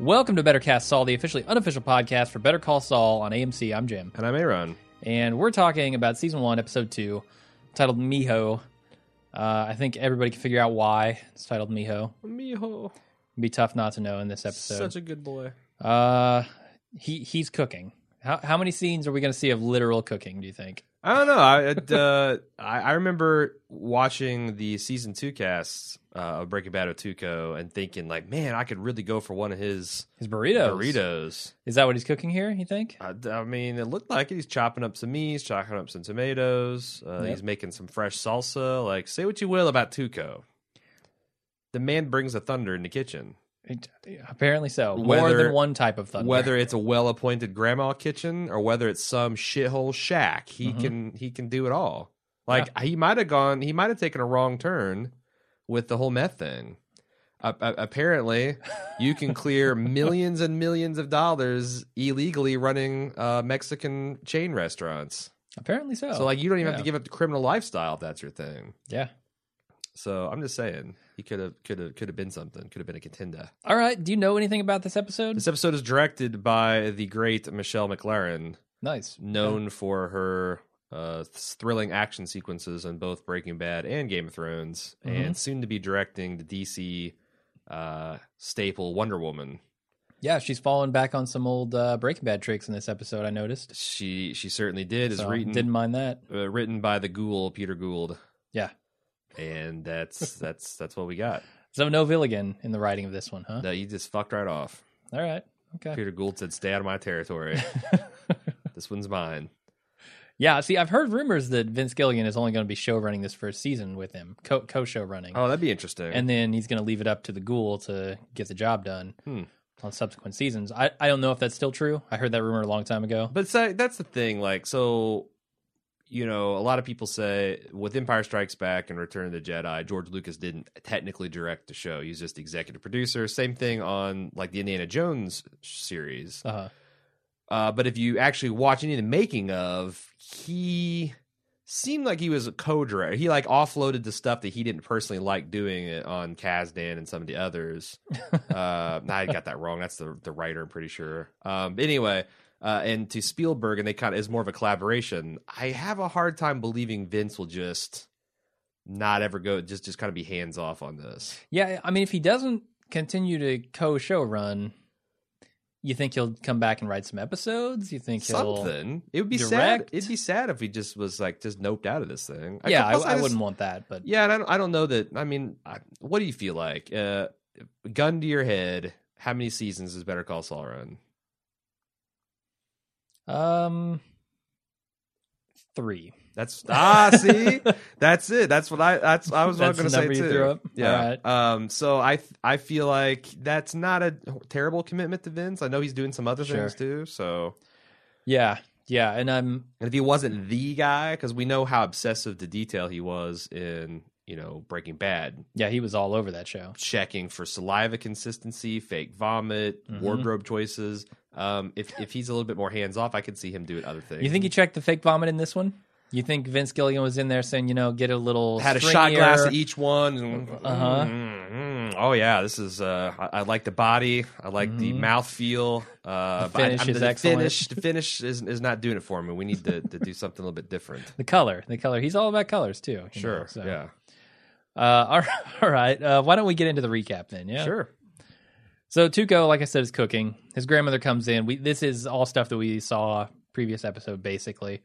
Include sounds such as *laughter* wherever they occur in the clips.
Welcome to Better Cast Saul, the officially unofficial podcast for Better Call Saul on AMC. I'm Jim, And I'm Aaron. and we're talking about season one, episode two, titled Mijo. Uh, I think everybody can figure out why it's titled Mijo. Mijo. It'd be tough not to know in this episode. Such a good boy. uh, he he's cooking. How how many scenes are we going to see of literal cooking? Do you think? I don't know. I, it, uh, I I remember watching the season two casts uh, of Breaking Bad with Tuco and thinking like, man, I could really go for one of his His burritos. burritos. Is that what he's cooking here? You think? I, I mean, it looked like it. He's chopping up some meats, chopping up some tomatoes. Uh, Yep. He's making some fresh salsa. Like, say what you will about Tuco. The man brings the thunder in the kitchen. It- apparently so. More than one type of thunder. Whether it's a well-appointed grandma kitchen or whether it's some shithole shack, he Mhm. can he can do it all. Like he might have gone, he might have taken a wrong turn with the whole meth thing. Uh, uh, apparently, you can clear *laughs* millions and millions of dollars illegally running uh, Mexican chain restaurants. apparently so. So like you don't even have to give up the criminal lifestyle if that's your thing. yeah. So I'm just saying he could have could have could have been something. Could have been a contender. All right. Do you know anything about this episode? This episode is directed by the great Michelle MacLaren, nice. known for her uh, thrilling action sequences on both Breaking Bad and Game of Thrones, Mhm. and soon to be directing the DC uh, staple Wonder Woman. Yeah, she's fallen back on some old uh, Breaking Bad tricks in this episode. I noticed. She she certainly did. Is So, written didn't mind that. uh, written by the Ghoul Peter Gould, Yeah. And that's *laughs* that's that's what we got. So no Villigan in the writing of this one, huh? No, you just fucked right off. All right. Okay. Peter Gould said, "Stay out of my territory. *laughs* this one's mine." yeah. See, I've heard rumors that Vince Gilligan is only going to be show running this first season with him, co co show running, Oh, that'd be interesting. and then he's going to leave it up to the Ghoul to get the job done Hmm. on subsequent seasons. I I don't know if that's still true. I heard that rumor a long time ago. But so, that's the thing. Like, so, you know, a lot of people say with Empire Strikes Back and Return of the Jedi, George Lucas didn't technically direct the show. He was just executive producer. Same thing on like the Indiana Jones series. Uh-huh. Uh, but if you actually watch any of the making of, he seemed like he was a co-director. He like offloaded the stuff that he didn't personally like doing it on Kasdan and some of the others. *laughs* uh, I got that wrong. That's the the writer. I'm pretty sure. Um, anyway, uh, and to Spielberg, and they kind of is more of a collaboration. I have a hard time believing Vince will just not ever go just just kind of be hands off on this. Yeah, I mean, if he doesn't continue to co-show run, you think he'll come back and write some episodes? You think he'll? Something. It would be sad. It'd be sad if he just was like just noped out of this thing. Yeah, I, plus I just- wouldn't want that, but Yeah, and I don't, I don't know that. I mean, I, what do you feel like? Uh, gun to your head, how many seasons is Better Call Saul run? Um, three. That's ah, see, *laughs* that's it. That's what I. That's I was That's going to say too. Yeah. Um. So I I feel like that's not a terrible commitment to Vince. I know he's doing some other Sure. things too. So Yeah, yeah, and I'm and if he wasn't the guy, because we know how obsessive to detail he was in you know Breaking Bad, yeah, he was all over that show. checking for saliva consistency, fake vomit, Mhm. wardrobe choices. Um, if if he's a little bit more hands off, I could see him doing other things. You think he checked the fake vomit in this one? You think Vince Gilligan was in there saying, you know, get a little had a shot glass of each one? And, Uh-huh. Mm, mm. oh yeah, this is. Uh, I, I like the body. I like the Mhm. mouth feel. Uh, The I- finish I'm- is the excellent. finish. The finish is is not doing it for me. We need to, to do something a little bit different. *laughs* The color, the color. He's all about colors too. Sure. know, so. Yeah. Uh, all right. *laughs* All right. Uh, why don't we get into the recap then? Yeah. Sure. So Tuco, like I said, is cooking. His grandmother comes in. We this is all stuff that we saw previous episode, basically.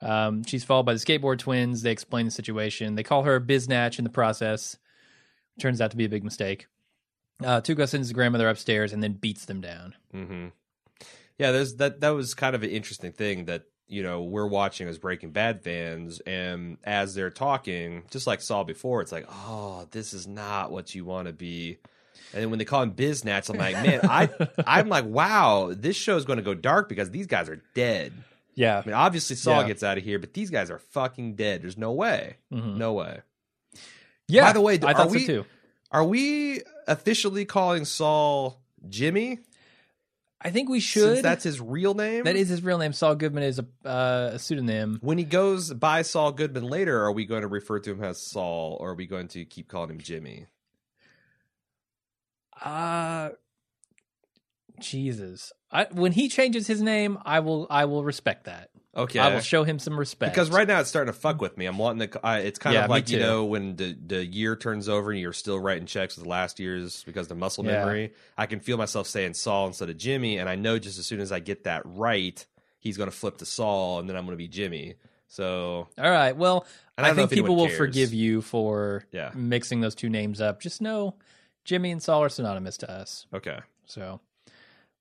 Um, she's followed by the skateboard twins. They explain the situation. They call her a biznatch in the process. Turns out to be a big mistake. Uh, Tuco sends his grandmother upstairs and then beats them down. hmm Yeah, there's that. That was kind of an interesting thing that you know we're watching as Breaking Bad fans, and as they're talking, just like Saw before, it's like, oh, this is not what you want to be. And then when they call him Biznatch, I'm like, man, I *laughs* I'm like, wow, this show is going to go dark because these guys are dead. Yeah. I mean, obviously Saul Yeah. gets out of here, but these guys are fucking dead. There's no way, Mhm. no way. Yeah. By the way, I are thought we- so too. Are we officially calling Saul Jimmy? I think we should. Since that's his real name. that is his real name. Saul Goodman is a, uh, a pseudonym. When he goes by Saul Goodman later, are we going to refer to him as Saul, or are we going to keep calling him Jimmy? Uh, Jesus. I, when he changes his name, I will I will respect that. Okay. I will show him some respect. Because right now it's starting to fuck with me. I'm wanting to. Uh, it's kind Yeah, of like you know when the the year turns over and you're still writing checks with last year's because the muscle Yeah. memory. I can feel myself saying Saul instead of Jimmy, and I know just as soon as I get that right, he's going to flip to Saul, and then I'm going to be Jimmy. So All right. Well, I I, think people will cares. forgive you for Yeah. mixing those two names up. Just know Jimmy and Saul are synonymous to us. okay, So,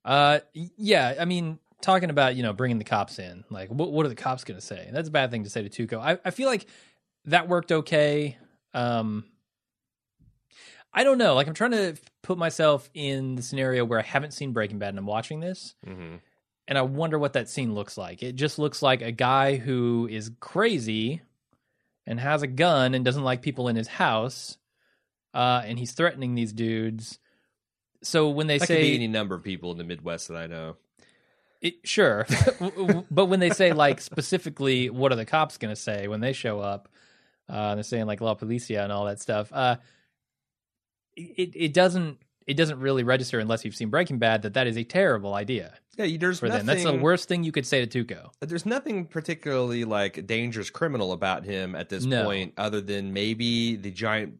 uh, yeah, I mean, talking about you know bringing the cops in, like what what are the cops going to say? That's a bad thing to say to Tuco. I I feel like that worked okay. Um, I don't know. Like I'm trying to put myself in the scenario where I haven't seen Breaking Bad and I'm watching this, hmm and I wonder what that scene looks like. It just looks like a guy who is crazy and has a gun and doesn't like people in his house, uh, and he's threatening these dudes. So when they that say could be any number of people in the Midwest that I know. It, sure, *laughs* but when they say like specifically, what are the cops going to say when they show up? Uh, they're saying like La Policia and all that stuff. Uh, it it doesn't it doesn't really register unless you've seen Breaking Bad that that is a terrible idea Yeah, there's for nothing. them. That's the worst thing you could say to Tuco. There's nothing particularly like dangerous criminal about him at this No. point, other than maybe the giant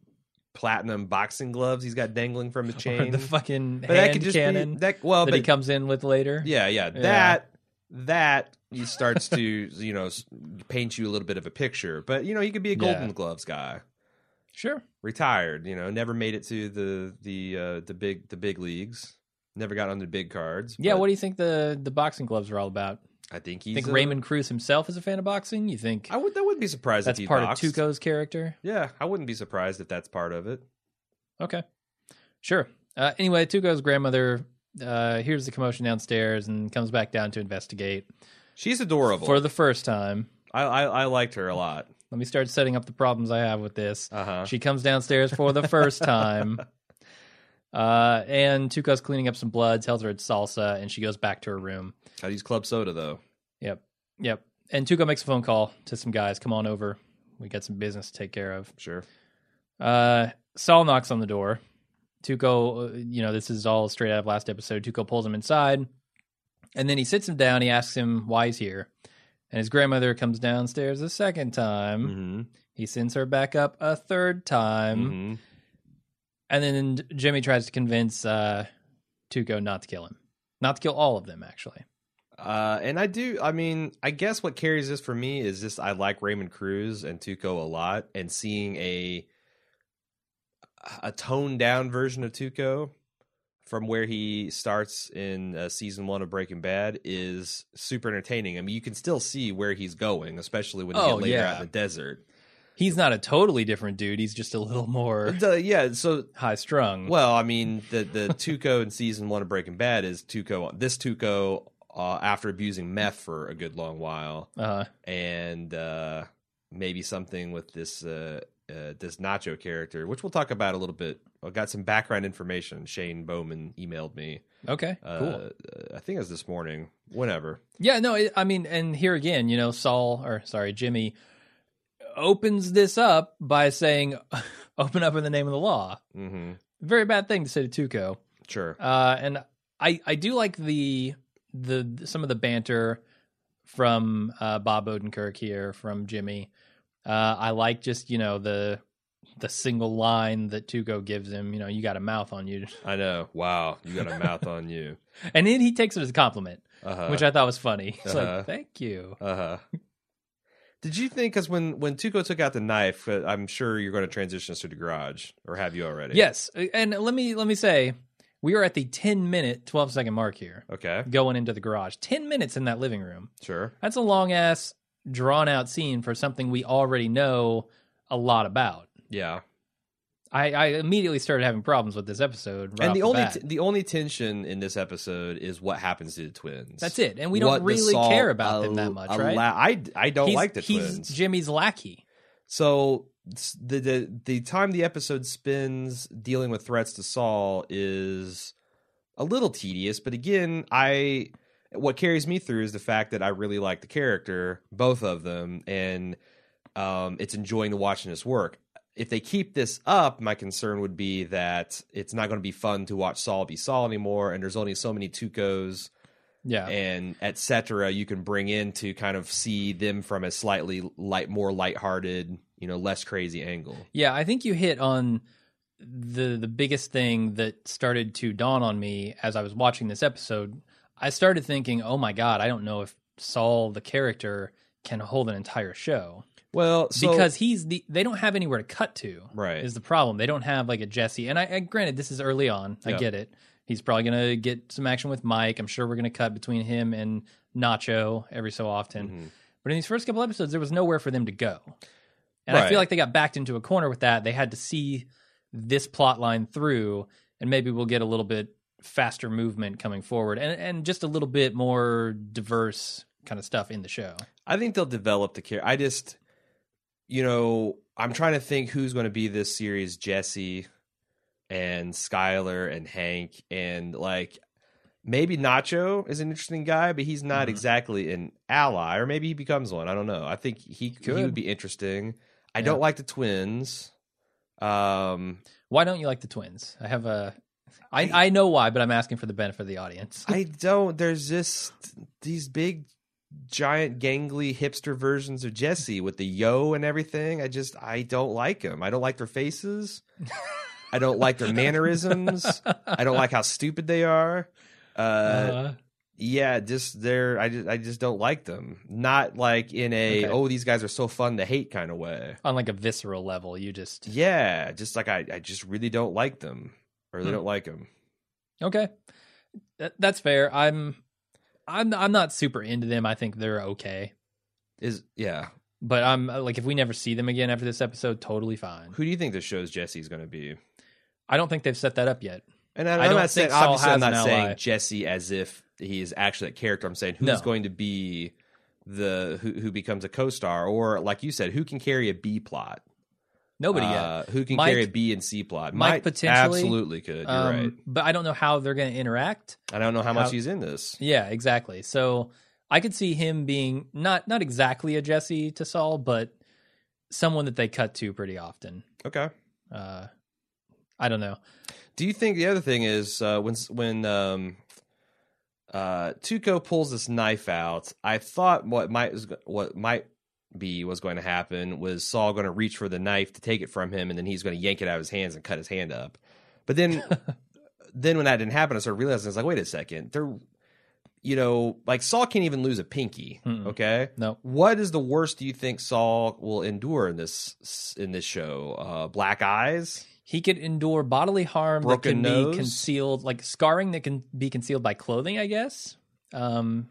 platinum boxing gloves he's got dangling from his *laughs* Or chain. the fucking but that hand could just cannon be that. Well, that but he comes in with later. yeah, yeah, Yeah. that that he starts to *laughs* you know paint you a little bit of a picture. But you know, he could be a Yeah. Golden Gloves guy, Sure. retired. You know, never made it to the the uh, the big the big leagues. Never got on the big cards. Yeah. What do you think the the boxing gloves are all about? I think he's think a- Raymond Cruz himself is a fan of boxing? You think I would. I wouldn't be surprised that's if he part boxed. of Tuco's character? Yeah, I wouldn't be surprised if that's part of it. Okay. Sure. Uh, anyway, Tuco's grandmother uh, hears the commotion downstairs and comes back down to investigate She's adorable. for the first time. I, I I liked her a lot. Let me start setting up the problems I have with this. Uh huh. She comes downstairs for the first *laughs* time. Uh, and Tuco's cleaning up some blood, tells her it's salsa, and she goes back to her room. I use club soda though. Yep. Yep. And Tuco makes a phone call to some guys. Come on over. We got some business to take care of. Sure. Uh, Saul knocks on the door. Tuco, uh, you know, this is all straight out of last episode. Tuco pulls him inside, and then he sits him down. He asks him why he's here, and his grandmother comes downstairs a second time. Mm-hmm. He sends her back up a third time, hmm and then Jimmy tries to convince uh, Tuco not to kill him, not to kill all of them. Actually, Uh, and I do. I mean, I guess what carries this for me is just I like Raymond Cruz and Tuco a lot, and seeing a a toned down version of Tuco from where he starts in uh, season one of Breaking Bad is super entertaining. I mean, you can still see where he's going, especially when you Oh, get later yeah. out in the desert. He's not a totally different dude. He's just a little more *laughs* yeah, so high strung. Well, I mean, the the Tuco in season one of Breaking Bad is Tuco. This Tuco uh, after abusing meth for a good long while, uh, and uh, maybe something with this uh, uh, this Nacho character, which we'll talk about a little bit. I got some background information. Shane Bowman emailed me. okay, Uh, cool. I think it was this morning. Whenever. Yeah, no, it, I mean, and here again, you know, Saul or sorry, Jimmy opens this up by saying, *laughs* "Open up in the name of the law." hmm Very bad thing to say to Tuco. Sure. Uh, and I I do like the the some of the banter from uh, Bob Odenkirk here from Jimmy. Uh, I like just you know the the single line that Tuco gives him. You know, you got a mouth on you, I know. Wow, you got a mouth on you. *laughs* and then he takes it as a compliment, Uh-huh. which I thought was funny. *laughs* It's Uh-huh. like, thank you. Uh huh. Did you think because when when Tuco took out the knife, uh, I'm sure you're going to transition us to the garage, or have you already? Yes, and let me let me say, we are at the ten minute, twelve second mark here, Okay. going into the garage. Ten minutes in that living room. Sure. That's a long ass, drawn out scene for something we already know a lot about. Yeah. I, I immediately started having problems with this episode. Right and the only bat. t- the only tension in this episode is what happens to the twins. that's it, and we don't really care about them that much, right? I I don't he's, like the he's twins. Jimmy's lackey. So the, the the time the episode spends dealing with threats to Saul is a little tedious, but again, I what carries me through is the fact that I really like the character, both of them, and um, it's enjoying to watching this work. If they keep this up, my concern would be that it's not going to be fun to watch Saul be Saul anymore, and there's only so many Tucos, Yeah. and etc. You can bring in to kind of see them from a slightly light, more lighthearted, you know, less crazy angle. Yeah, I think you hit on the the biggest thing that started to dawn on me as I was watching this episode. I started thinking, "Oh my god, I don't know if Saul the character can hold an entire show Well, so, because he's the they don't have anywhere to cut to." right, Is the problem. They don't have like a Jesse. And I, I granted this is early on. I Yeah. get it. He's probably going to get some action with Mike. I'm sure we're going to cut between him and Nacho every so often. Mhm. But in these first couple episodes, there was nowhere for them to go. And I Right. feel like they got backed into a corner with that. They had to see this plot line through, and maybe we'll get a little bit faster movement coming forward and, and just a little bit more diverse kind of stuff in the show. I think they'll develop the character. I just, you know, I'm trying to think who's going to be this series: Jesse and Skylar and Hank, and like maybe Nacho is an interesting guy, but he's not Mhm. exactly an ally, or maybe he becomes one. I don't know. I think he he Could. would be interesting. I Yeah. don't like the twins. Um, Why don't you like the twins? I have a. I, I know why, but I'm asking for the benefit of the audience. I *laughs* don't. There's just these big, giant, gangly hipster versions of Jesse with the yo and everything. I just I don't like them. I don't like their faces. I don't like their mannerisms. I don't like how stupid they are. Uh, Uh, yeah, just they're. I just I just don't like them. Not like in a Okay. oh these guys are so fun to hate kind of way. on like a visceral level, you just Yeah, just like I I just really don't like them or they Hmm. don't like them. okay. That, that's fair. I'm, I'm, I'm not super into them. I think they're okay, Is yeah. but I'm uh, like if we never see them again after this episode, totally fine. Who do you think the show's Jesse's going to be? I don't think they've set that up yet. And I, don't not saying Saul obviously I'm not saying. Jesse as if he is actually that character. I'm saying who's No. going to be the who who becomes a co-star or like you said, who can carry a B plot? Nobody Uh, who can Mike- carry a B and C plot? Mike potentially, absolutely could. You're. Um, right. But I don't know how they're going to interact. I don't know how much he's in this. Yeah, exactly. So I could see him being not not exactly a Jesse to Saul, but someone that they cut to pretty often. Okay. Uh, I don't know. Do you think the other thing is uh, when when um, uh, Tuco pulls this knife out? I thought what might what might be was going to happen was Saul going to reach for the knife to take it from him, and then he's going to yank it out of his hands and cut his hand up. But then, *laughs* then when that didn't happen, I started realizing I was like, wait a second, they're you know like Saul can't even lose a pinky. Mm-mm. Okay, No. what is the worst do you think Saul will endure in this in this show? Uh, black eyes. He could endure bodily harm Broken that can nose? be concealed, like scarring that can be concealed by clothing, I guess. Um,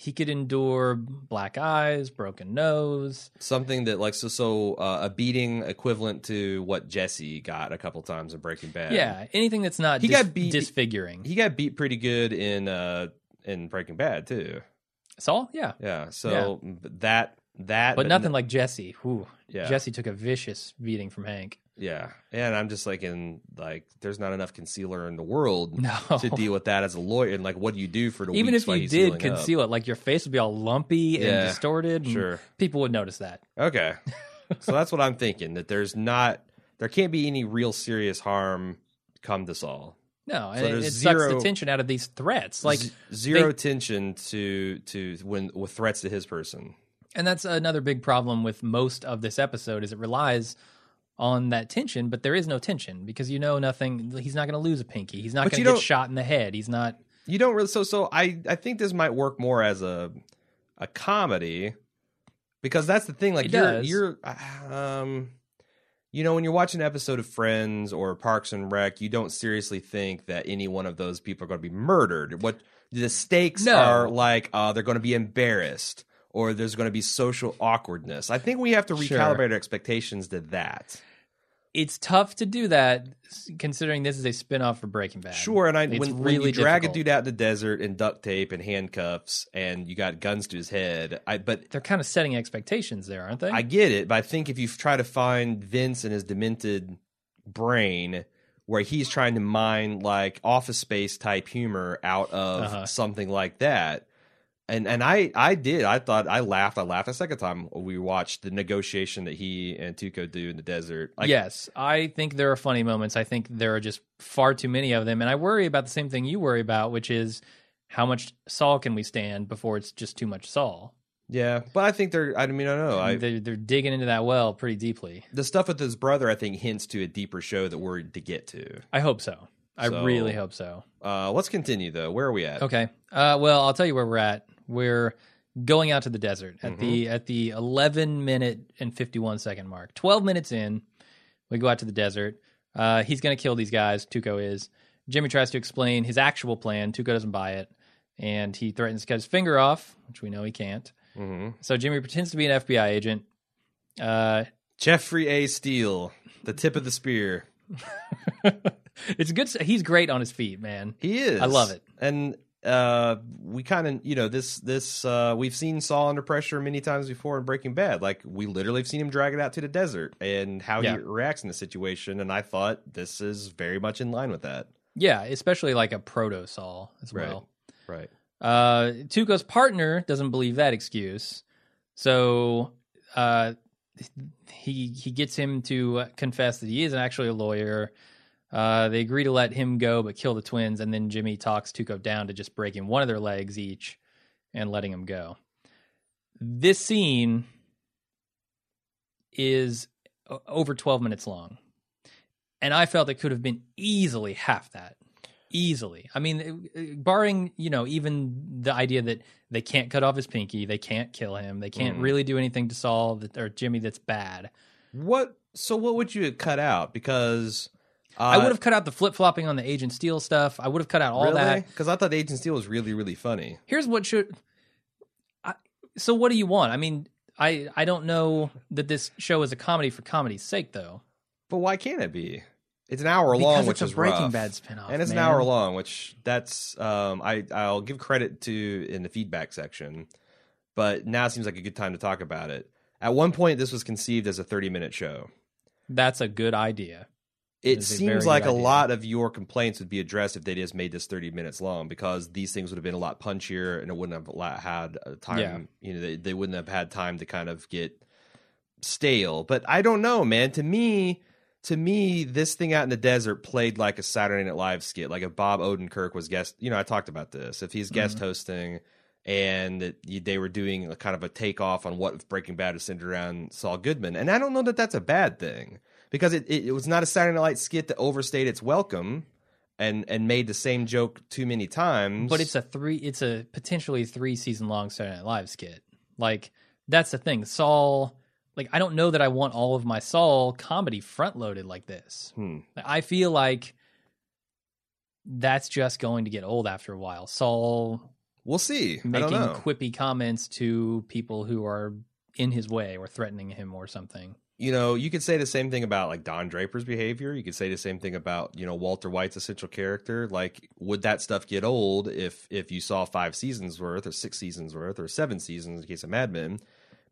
he could endure black eyes, broken nose. something that like so so uh, a beating equivalent to what Jesse got a couple times in Breaking Bad. Yeah, anything that's not He dis- got beat- disfiguring. he got beat pretty good in uh in Breaking Bad too. Saul, yeah, Yeah, so but that that but nothing like Jesse. Whew. yeah Jesse took a vicious beating from Hank. Yeah and I'm just like in like there's not enough concealer in the world *laughs* No, to deal with that as a lawyer and like what do you do for the even if you did healing up? conceal it, like your face would be all lumpy and Yeah, distorted. and Sure. people would notice that. Okay. *laughs* so that's what I'm thinking that there's not there can't be any real serious harm come to Saul. No, So and it, it sucks the tension out of these threats. Like, Z- zero they- tension to to when with threats to his person. and that's another big problem with most of this episode is it relies on that tension, but there is no tension because you know nothing. He's not going to lose a pinky. He's not going to get shot in the head. He's not. You don't really so so I I think this might work more as a a comedy because that's the thing like It you're does. you're um you know when you're watching an episode of Friends or Parks and Rec you don't seriously think that any one of those people are going to be murdered. What the stakes No. are like uh they're going to be embarrassed or there's going to be social awkwardness. I think we have to Sure. recalibrate our expectations to that. It's tough to do that considering this is a spin-off for Breaking Bad. Sure, and I It's when, when really you drag difficult. a dude out in the desert in duct tape and handcuffs, and you got guns to his head, I but They're kind of setting expectations there, aren't they? I get it. But I think if you try to find Vince and his demented brain, where he's trying to mine like Office Space type humor out of Uh-huh. something like that, and and I I did. I thought I laughed. I laughed a second time we watched the negotiation that he and Tuco do in the desert. Like, yes, I think there are funny moments. I think there are just far too many of them, and I worry about the same thing you worry about, which is how much Saul can we stand before it's just too much Saul. yeah. But I think they're. I mean, I don't know. I they're, they're digging into that well pretty deeply. the stuff with his brother, I think, hints to a deeper show that we're to get to. I hope so. I So- really hope so. Uh, let's continue though. Where are we at? Okay. Uh, well, I'll tell you where we're at. We're going out to the desert at the at the 11 minute and 51 second mark. 12 minutes in, we go out to the desert. Uh, he's going to kill these guys. Tuco is. Jimmy tries to explain his actual plan. Tuco doesn't buy it, and he threatens to cut his finger off, which we know he can't. hmm So Jimmy pretends to be an FBI agent. Uh, Jeffrey A. Steele, the tip of the spear. *laughs* it's good. He's great on his feet, man. He is. I love it. And uh we kind of you know this this uh we've seen Saul under pressure many times before in Breaking Bad. Like we literally have seen him drag it out to the desert and how Yeah. he reacts in the situation. And I thought this is very much in line with that. Yeah, especially like a proto Saul as Right. well. Right. Uh, Tuco's partner doesn't believe that excuse, so uh, he he gets him to confess that he isn't actually a lawyer. Uh, they agree to let him go, but kill the twins, and then Jimmy talks Tuco down to just breaking one of their legs each and letting him go. This scene is over twelve minutes long, and I felt it could have been easily half that easily. I mean, barring you know even the idea that they can't cut off his pinky, they can't kill him, they can't Mhm. really do anything to that, or Jimmy that's bad. What? So what would you cut out? Because uh, I would have cut out the flip flopping on the Agent Steel stuff. I would have cut out all that. because I thought Agent Steel was really really funny. Here's what should. I, so what do you want? I mean, I I don't know that this show is a comedy for comedy's sake, though. But why can't it be? It's an hour Because long, it's which a is Breaking rough. Bad spinoff, and it's man. an hour long, which that's um, I I'll give credit to in the feedback section, but now seems like a good time to talk about it. At one point, this was conceived as a thirty minute show. That's a good idea. It seems like a idea. lot of your complaints would be addressed if they just made this 30 minutes long because these things would have been a lot punchier and it wouldn't have had a time, Yeah. you know, they, they wouldn't have had time to kind of get stale. But I don't know, man. To me, to me, this thing out in the desert played like a Saturday Night Live skit. Like if Bob Odenkirk was guest, you know, I talked about this. If he's guest hosting and they were doing a kind of a takeoff on what Breaking Bad is centered around Saul Goodman, and I don't know that that's a bad thing because it, it, it was not a Saturday Night Live skit that overstayed its welcome and and made the same joke too many times. But it's a three. It's a potentially three season long Saturday Night Live skit. Like that's the thing. Saul. Like I don't know that I want all of my Saul comedy front loaded like this. Hmm. I feel like that's just going to get old after a while. Saul we'll see. I making don't know. quippy comments to people who are in his way or threatening him or something. You know, you could say the same thing about like Don Draper's behavior. You could say the same thing about you know Walter White's essential character. Like, would that stuff get old if if you saw five seasons worth, or six seasons worth, or seven seasons in case of Mad Men?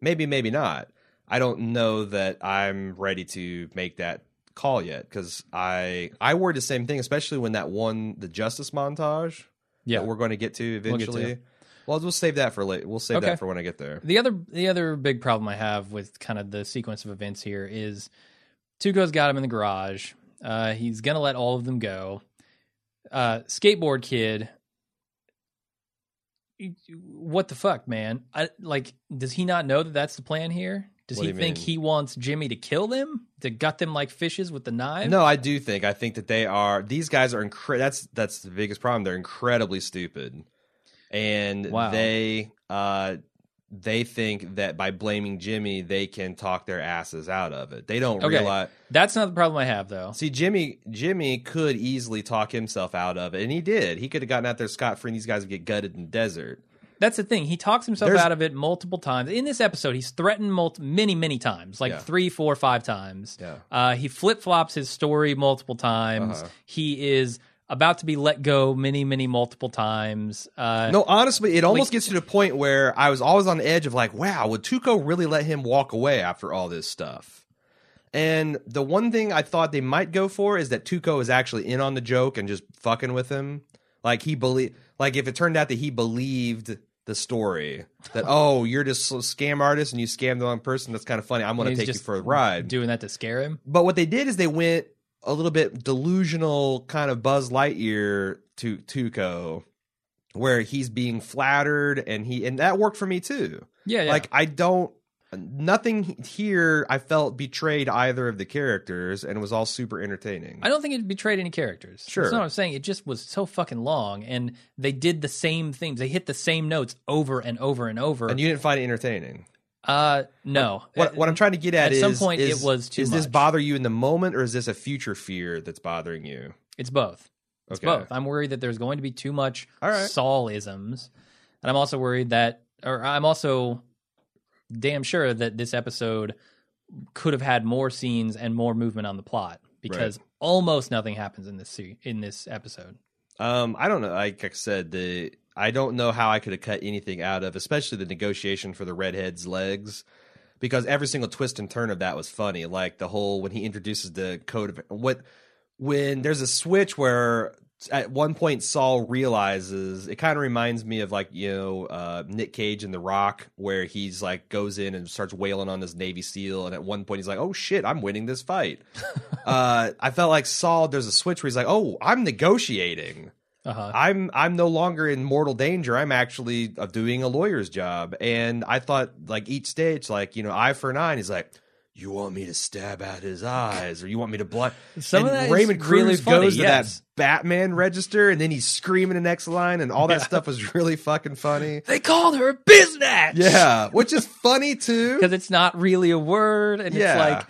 Maybe, maybe not. I don't know that I'm ready to make that call yet because I I worried the same thing, especially when that one the Justice montage Yeah. that we're going to get to We'll get to eventually. Well, we'll save that for later. We'll save Okay. that for when I get there. The other the other big problem I have with kind of the sequence of events here is Tuco's got him in the garage. Uh, he's gonna let all of them go. Uh, skateboard kid. What the fuck, man? I, like, does he not know that that's the plan here? Does What he do think mean? he wants Jimmy to kill them to gut them like fishes with the knife? No, I do think. I think that they are. These guys are incre- That's that's the biggest problem. They're incredibly stupid, and Wow. they uh they think that by blaming Jimmy, they can talk their asses out of it. They don't Okay. realize. That's not the problem I have though. See, Jimmy Jimmy could easily talk himself out of it, and he did. He could have gotten out there scot free. and These guys would get gutted in the desert. That's the thing. He talks himself There's- out of it multiple times. In this episode, he's threatened multi- many, many times, like Yeah. three, four, five times. Yeah. Uh, he flip flops his story multiple times. Uh-huh. He is about to be let go many, many multiple times. Uh, No, honestly, it almost Like- gets to the point where I was always on the edge of like, wow, would Tuco really let him walk away after all this stuff? And the one thing I thought they might go for is that Tuco is actually in on the joke and just fucking with him. Like he believe, like if it turned out that he believed the story that *laughs* oh you're just a scam artist and you scammed the wrong person. That's kind of funny. I'm going to take you for a ride. doing that to scare him. But what they did is they went a little bit delusional, kind of Buzz Lightyear to Tuco, where he's being flattered and he and that worked for me too. Yeah, yeah. Like I don't nothing here I felt betrayed either of the characters and it was all super entertaining. I don't think it betrayed any characters. Sure. That's not what I'm saying. It just was so fucking long, and they did the same things. They hit the same notes over and over and over. and you didn't find it entertaining. Uh, no. What, what I'm trying to get at, at is some point it was too Is this bother you in the moment or is this a future fear that's bothering you? It's both. It's Okay. both. I'm worried that there's going to be too much All right. Saul isms, and I'm also worried that, or I'm also damn sure that this episode could have had more scenes and more movement on the plot because almost nothing happens in this se- in this episode. Um, I don't know. Like I said, the I don't know how I could have cut anything out of, especially the negotiation for the redhead's legs, because every single twist and turn of that was funny. Like the whole when he introduces the code of what when there's a switch where at one point Saul realizes it kind of reminds me of like you know uh, Nick Cage in The Rock, where he's like goes in and starts wailing on this Navy SEAL, and at one point he's like, "Oh shit, I'm winning this fight." *laughs* uh, I felt like Saul. There's a switch where he's like, "Oh, I'm negotiating." Uh-huh. I'm I'm no longer in mortal danger. I'm actually uh, doing a lawyer's job. And I thought like each stage, like you know, eye for an eye. And he's like, "You want me to stab out his eyes, or you want me to blind?" Some and of that is Raymond Cruz really funny, goes to yes. that Batman register, and then he's screaming the next line, and all that *laughs* stuff was really fucking funny. They called her a biznatch. Yeah, which is funny too. *laughs* because it's not really a word, and Yeah. it's like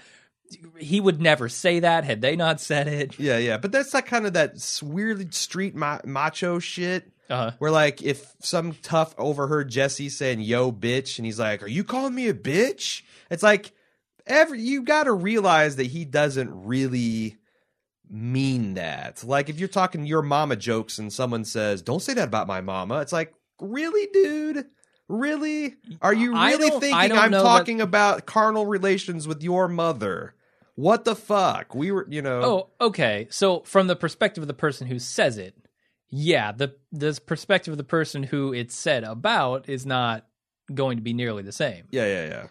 he would never say that had they not said it. Yeah, yeah, but that's like kind of that weird street ma- macho shit. Uh-huh. Where like if some tough overheard Jesse saying "yo bitch" and he's like, "Are you calling me a bitch?" It's like every you got to realize that he doesn't really mean that. Like if you're talking your mama jokes and someone says, "Don't say that about my mama," it's like, really, dude. Really? Are you really thinking I'm talking about carnal relations with your mother? What the fuck? We were, you know. Oh, okay. So from the perspective of the person who says it, yeah, the the perspective of the person who it's said about is not going to be nearly the same. Yeah, yeah, yeah.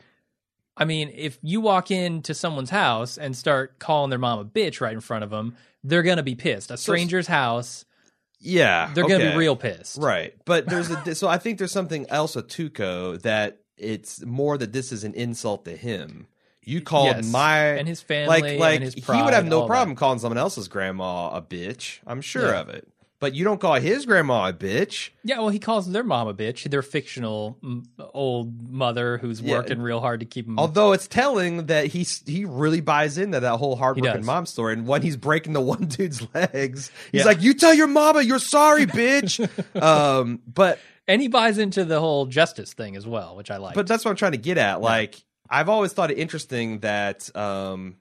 I mean, if you walk into someone's house and start calling their mom a bitch right in front of them, they're gonna be pissed. A stranger's house, Yeah, they're gonna be real pissed. Right, but there's a *laughs* so I think there's something else with Tuco that it's more that this is an insult to him. You called Yes. my and his family, like like his he would have no problem that. calling someone else's grandma a bitch. I'm sure Yeah. of it. But you don't call his grandma a bitch. Yeah, well, he calls their mom a bitch. Their fictional mm, old mother who's Yeah. working real hard to keep him. Although it's telling that he's he really buys into that whole hardworking mom story. And when he's breaking the *laughs* one dude's legs, he's Yeah. like, "You tell your mama you're sorry, bitch." *laughs* um, but and he buys into the whole justice thing as well, which I like. But that's what I'm trying to get at. Like, I've always thought it interesting that um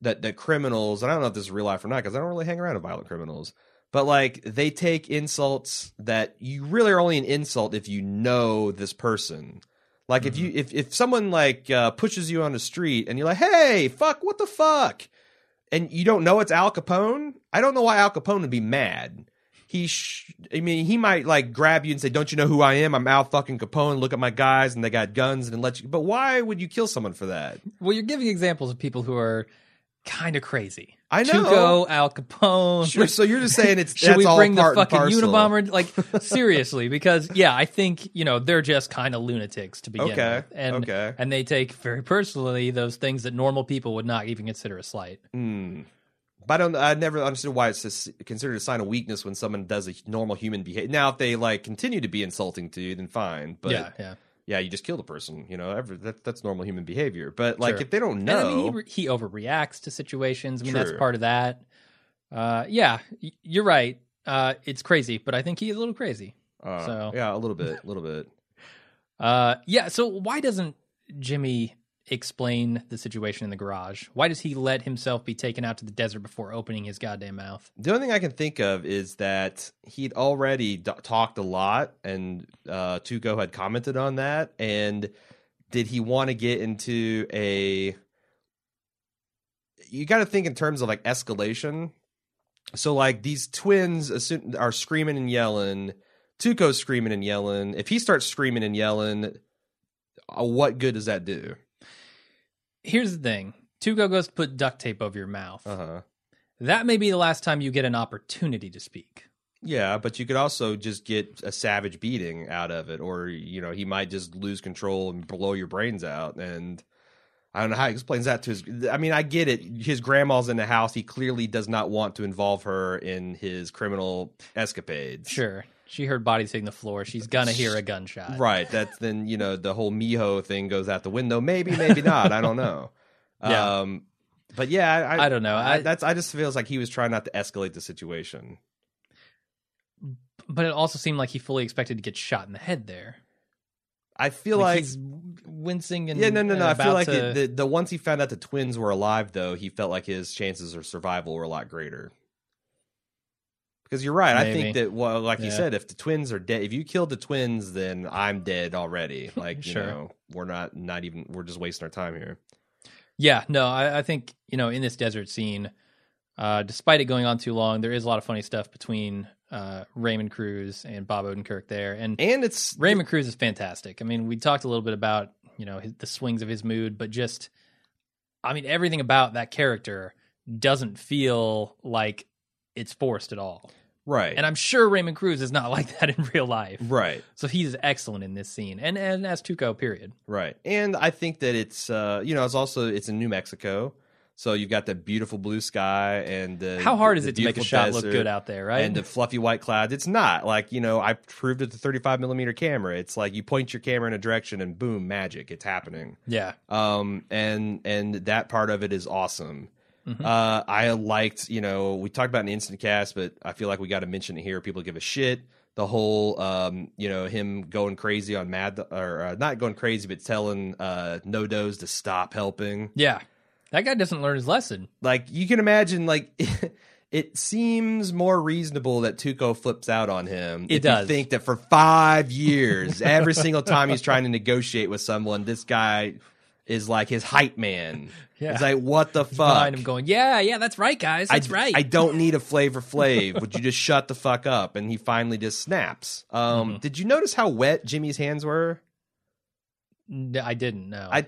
that that criminals, and I don't know if this is real life or not, because I don't really hang around with violent criminals. But like, they take insults that you really are only an insult if you know this person. Like, if you if if someone like uh, pushes you on the street and you're like, "Hey, fuck, what the fuck," and you don't know it's Al Capone, I don't know why Al Capone would be mad. He sh- I mean he might like grab you and say don't you know who I am? I'm Al fucking Capone. Look at my guys and they got guns and let you but why would you kill someone for that? Well, you're giving examples of people who are kind of crazy. I know. Tuco, Al Capone. sure, so you're just saying it's *laughs* Should that's we all bring the fucking. Unabomber? Like *laughs* seriously, because yeah, I think you know they're just kind of lunatics to begin Okay, with, and okay. and they take very personally those things that normal people would not even consider a slight. Hmm. but I don't I never understood why it's considered a sign of weakness when someone does a normal human behavior now if they like continue to be insulting to you then fine but yeah, yeah. Yeah you just kill the person you know every, that, that's normal human behavior but like Sure. if they don't And, know I mean, he, he overreacts to situations. I mean, that's part of that. Uh, yeah, y- you're right. Uh, it's crazy, but I think he is a little crazy. uh, so- yeah a little bit *laughs* a little bit Uh, yeah. So why doesn't Jimmy explain the situation in the garage? Why does he let himself be taken out to the desert before opening his goddamn mouth? The only thing I can think of is that he'd already d- talked a lot, and uh, Tuco had commented on that. And did he want to get into a? You got to think in terms of like escalation. So, like these twins are screaming and yelling. Tuco's screaming and yelling. If he starts screaming and yelling, uh, what good does that do? Here's the thing: Tuco goes to put duct tape over your mouth. Uh huh. That may be the last time you get an opportunity to speak. Yeah, but you could also just get a savage beating out of it, or you know, he might just lose control and blow your brains out. And I don't know how he explains that to his. I mean, I get it. His grandma's in the house. He clearly does not want to involve her in his criminal escapades. Sure, she heard bodies hitting the floor. She's gonna hear a gunshot. Right. That's then you know the whole Mijo thing goes out the window. Maybe, maybe not. I don't know. *laughs* Yeah. Um, but yeah, I, I don't know. I, that's I just feels like he was trying not to escalate the situation. But it also seemed like he fully expected to get shot in the head there. I feel Like, like, he's wincing and yeah, no, no, no. I feel like to- the, the the once he found out the twins were alive, though, he felt like his chances of survival were a lot greater. Because you're right. I think that well, like you said, if the twins are dead, if you killed the twins, then I'm dead already. *laughs* Like you know, we're not not even we're just wasting our time here. Yeah, no, I, I think you know in this desert scene, uh, despite it going on too long, there is a lot of funny stuff between uh, Raymond Cruz and Bob Odenkirk there, and And it's Raymond Cruz is fantastic. I mean, we talked a little bit about you know his, the swings of his mood, but just, I mean, everything about that character doesn't feel like it's forced at all. Right, And I'm sure Raymond Cruz is not *laughs* like that in real life. right. So he's excellent in this scene, and and as Tuco, period. Right. And I think that it's uh you know, it's also it's in New Mexico. So you've got the beautiful blue sky and the How hard is it to make a shot look good out there, right? And the fluffy white clouds. It's not. Like, you know, I proved it the 35 millimeter camera. It's like you point your camera in a direction and boom, magic. It's happening. yeah, Um and and that part of it is awesome. Mhm. Uh I liked, you know, we talked about an instant cast, but I feel like we got to mention it here. People give a shit. The whole, um, you know, him going crazy on Mad, or uh, not going crazy, but telling uh, No-Doze to stop helping. yeah. That guy doesn't learn his lesson. Like you can imagine, like *laughs* it seems more reasonable that Tuco flips out on him. It if does. You think that for five years, every single time he's trying to negotiate with someone, this guy is like his hype man. *laughs* Yeah. It's like what the fuck? Behind him, going, "Yeah, yeah, that's right, guys, that's I, right." I don't need a flavor *laughs* flav. Would you just shut the fuck up? And he finally just snaps. Um, Mm-hmm. Did you notice how wet Jimmy's hands were? I didn't know. I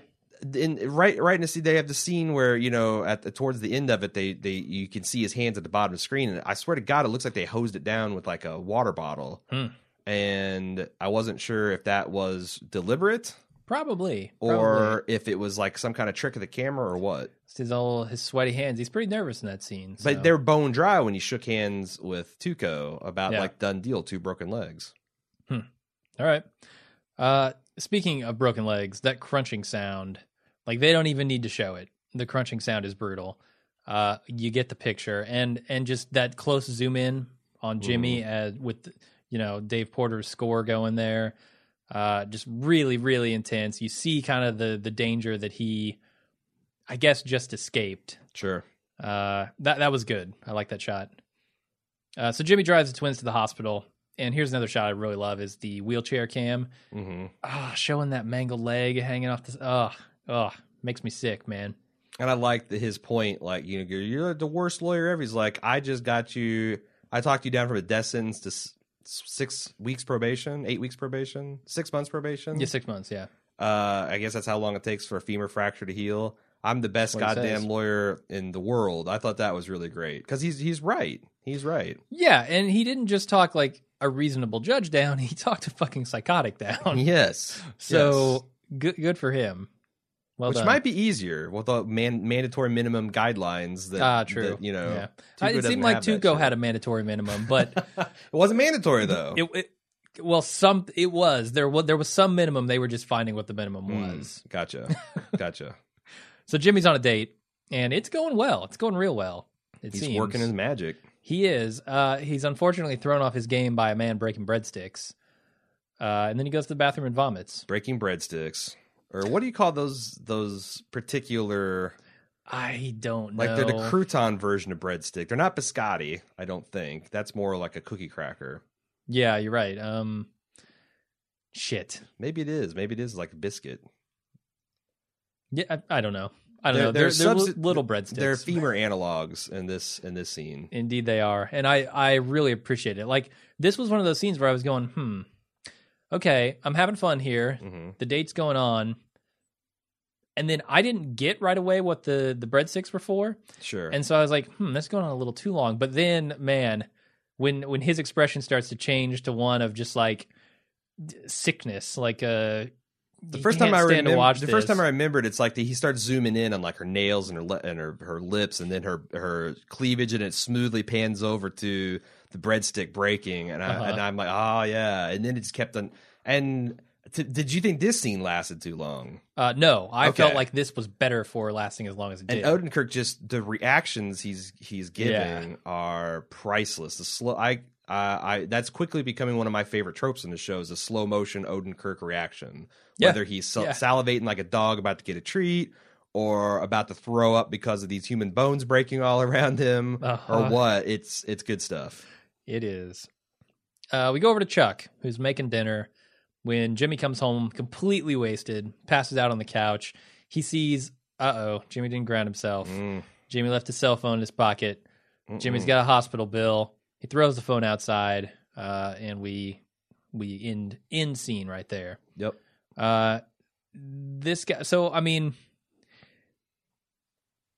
in right right in the scene they have the scene where you know at the, towards the end of it they they you can see his hands at the bottom of the screen and I swear to God it looks like they hosed it down with like a water bottle. Hmm. And I wasn't sure if that was deliberate probably, or probably. if it was like some kind of trick of the camera or what. It's his all his sweaty hands. He's pretty nervous in that scene. so- But they're bone dry when he shook hands with Tuco about Yeah. like done deal, two broken legs. all right. Uh, speaking of broken legs, that crunching sound, like they don't even need to show it. The crunching sound is brutal. Uh, you get the picture, and and just that close zoom in on Jimmy uh, with you know Dave Porter's score going there. Uh, just really, really intense. You see kind of the the danger that he, I guess, just escaped. Sure. Uh, that that was good. I like that shot. Uh, so Jimmy drives the twins to the hospital, and here's another shot I really love: is the wheelchair cam. mm-hmm. Ah, showing that mangled leg hanging off the. Oh, oh, makes me sick, man. And I like his point, like you know, you're, you're the worst lawyer ever. He's like, I just got you. I talked you down from a death sentence to six weeks probation, eight weeks probation, six months probation. Yeah, six months. Yeah, Uh, I guess that's how long it takes for a femur fracture to heal. I'm the best That's what it goddamn lawyer in the world. I thought that was really great because he's he's right. He's right. yeah, and he didn't just talk like a reasonable judge down; *laughs* he talked a fucking psychotic down. Yes. So good, good for him. Well Which done. might be easier with the man, mandatory minimum guidelines. That, ah true. that, you know, yeah. It seemed like Tuco had a mandatory minimum, but *laughs* it wasn't mandatory though. it, it well some it was there was there was some minimum. They were just finding what the minimum Mm, was. Gotcha. *laughs* Gotcha. So Jimmy's on a date, and it's going well. It's going real well. It He's seems. working his magic. He is. Uh, he's unfortunately thrown off his game by a man breaking breadsticks, uh, and then he goes to the bathroom and vomits. Breaking breadsticks. Or what do you call those those particular I don't like know. they're the crouton version of breadstick. They're not biscotti, I don't think. That's more like a cookie cracker. yeah, you're right. Um, shit. Maybe it is. Maybe it is like a biscuit. Yeah, I, I don't know. I don't They're- know. they're They're, substi- little breadsticks. They're femur analogs in this in this scene. Indeed, they are, and I I really appreciate it. Like this was one of those scenes where I was going, hmm, okay, I'm having fun here. hmm The date's going on, and then I didn't get right away what the the breadsticks were for, Sure. and so I was like, hmm, that's going on a little too long. But then, man, when when his expression starts to change to one of just like d- sickness, like uh, the first time I remember, watch the first time I remembered, it's like the, he starts zooming in on like her nails and her and her, her lips, and then her her cleavage, and it smoothly pans over to the breadstick breaking, and I Uh-huh. and I'm like, oh yeah, and then it just kept on. And t- did you think this scene lasted too long? Uh, no, I Okay. felt like this was better for lasting as long as it did. And. Odenkirk just the reactions he's he's giving are priceless. The slow I. Uh, I that's quickly becoming one of my favorite tropes in the show is the slow motion Odenkirk reaction. Yeah. Whether he's sal- Yeah. salivating like a dog about to get a treat, or about to throw up because of these human bones breaking all *laughs* around him, Uh-huh. or what. It's it's good stuff. It is. Uh, we go over to Chuck, who's making dinner. When Jimmy comes home completely wasted, passes out on the couch, he sees, uh oh, Jimmy didn't ground himself. Mm, Jimmy left his cell phone in his pocket. Jimmy's mm-mm. got a hospital bill. He throws the phone outside, uh, and we we end end scene right there. Yep. Uh, this guy. So I mean,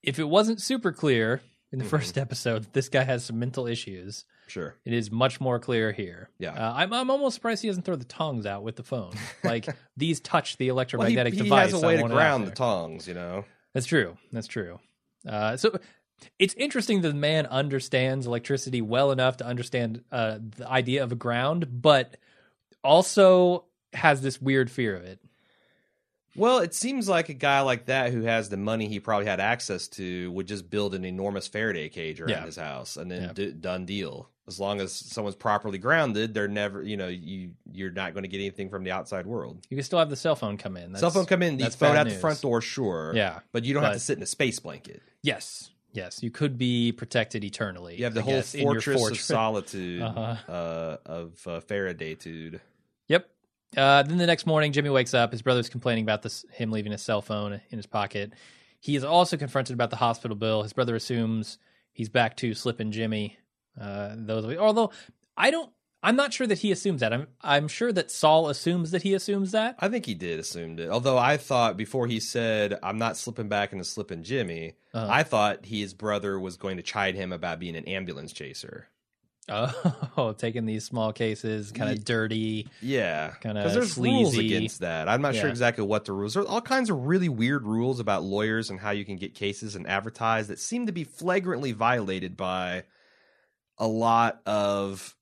if it wasn't super clear in the Mhm. first *laughs* episode, this guy has some mental issues. Sure. It is much more clear here. Yeah. uh, I'm I'm almost surprised he doesn't throw the tongs out with the phone. *laughs* Like these touch the Well, he, electromagnetic he device. has a way to want it out ground the tongs, you know. That's true. That's true. Uh, so it's interesting that the man understands electricity well enough to understand uh, the idea of a ground, but also has this weird fear of it. Well, it seems like a guy like that who has the money he probably had access to would just build an enormous Faraday cage around Yeah. his house and then Yeah. d- done deal. As long as someone's properly grounded, they're never, you know, you you're not going to get anything from the outside world. You can still have the cell phone come in. That's, Cell phone come in, that's you throw it out the front door, sure. Yeah. but you don't have to sit in a space blanket. Yes. Yes. You could be protected eternally. You have the I whole guess, your fortress, of *laughs* solitude Uh-huh. uh, of uh, Faradaytude. Yep. Uh, then the next morning, Jimmy wakes up. His brother's complaining about this him leaving his cell phone in his pocket. He is also confronted about the hospital bill. His brother assumes he's back to slipping Jimmy. Uh, those, although I don't, I'm not sure that he assumes that. I'm, I'm sure that Saul assumes that he assumes that. I think he did assume it. Although I thought before he said, "I'm not slipping back into slipping Jimmy," Uh-huh. I thought his brother was going to chide him about being an ambulance chaser. Oh, *laughs* taking these small cases, kind of dirty. Yeah, Kinda because there's rules sleazy. against that. I'm not sure exactly what the rules. are. all kinds of really weird rules about lawyers and how you can get cases and advertise that seem to be flagrantly violated by a lot of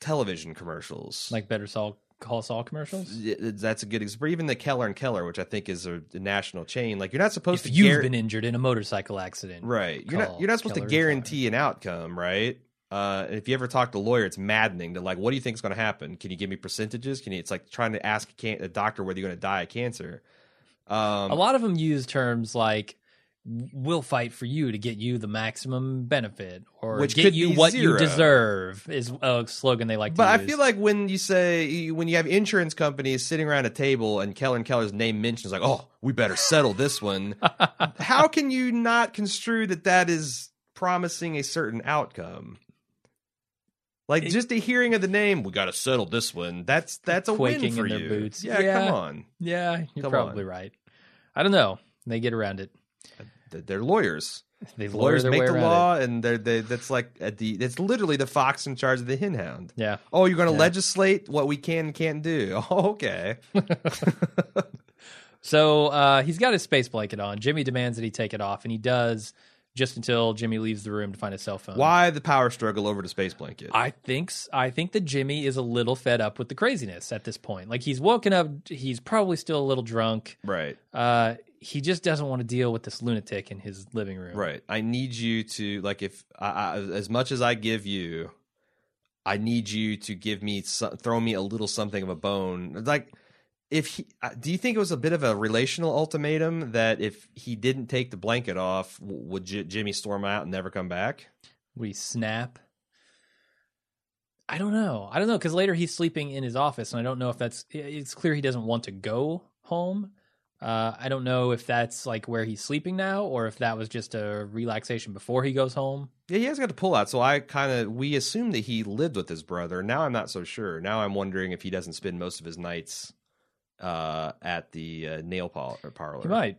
television commercials. Like Better Saul Call Saul commercials. Yeah, that's a good example. Even the Keller and Keller, which I think is a, a national chain, like you're not supposed If to. you've guar- been injured in a motorcycle accident, right, you're not you're not supposed Keller to guarantee an outcome, right? Uh, and if you ever talk to a lawyer, it's maddening. To like, what do you think is going to happen? Can you give me percentages? Can you? It's like trying to ask a, can- a doctor whether you're going to die of cancer. Um, a lot of them use terms like we'll fight for you to get you the maximum benefit or Which get you what you deserve is a slogan they like But I use. feel like when you say when you have insurance companies sitting around a table and Keller and Keller's name mentions, like, oh, we better settle this one. *laughs* How can you not construe that that is promising a certain outcome? Like It- just a hearing of the name, we got to settle this one. That's that's a win for in their you. boots. Yeah, Yeah. come on. yeah, you're Come probably on. right. I don't know. They get around it. They're lawyers. They lawyers make the law, and they're they. That's like at the. It's literally the fox in charge of the hen hound. Yeah. Oh, you're going to Yeah. legislate what we can and can't do. *laughs* Oh, okay. *laughs* So uh, he's got his space blanket on. Jimmy demands that he take it off, and he does just until Jimmy leaves the room to find his cell phone. Why the power struggle over the space blanket? I think I think that Jimmy is a little fed up with the craziness at this point. Like he's woken up, he's probably still a little drunk. right, Uh, he just doesn't want to deal with this lunatic in his living room. right. I need you to like if I, I, as much as I give you, I need you to give me so, throw me a little something of a bone. Like if he, uh, do you think it was a bit of a relational ultimatum that if he didn't take the blanket off, would J- Jimmy storm out and never come back? We snap. I don't know. I don't know because later he's sleeping in his office, and I don't know if that's. It's clear he doesn't want to go home, Uh, I don't know if that's like where he's sleeping now, or if that was just a relaxation before he goes home. Yeah, he has got to pull out. So I kind of we assume that he lived with his brother. Now I'm not so sure. Now I'm wondering if he doesn't spend most of his nights uh, at the uh, nail par- parlor. He might,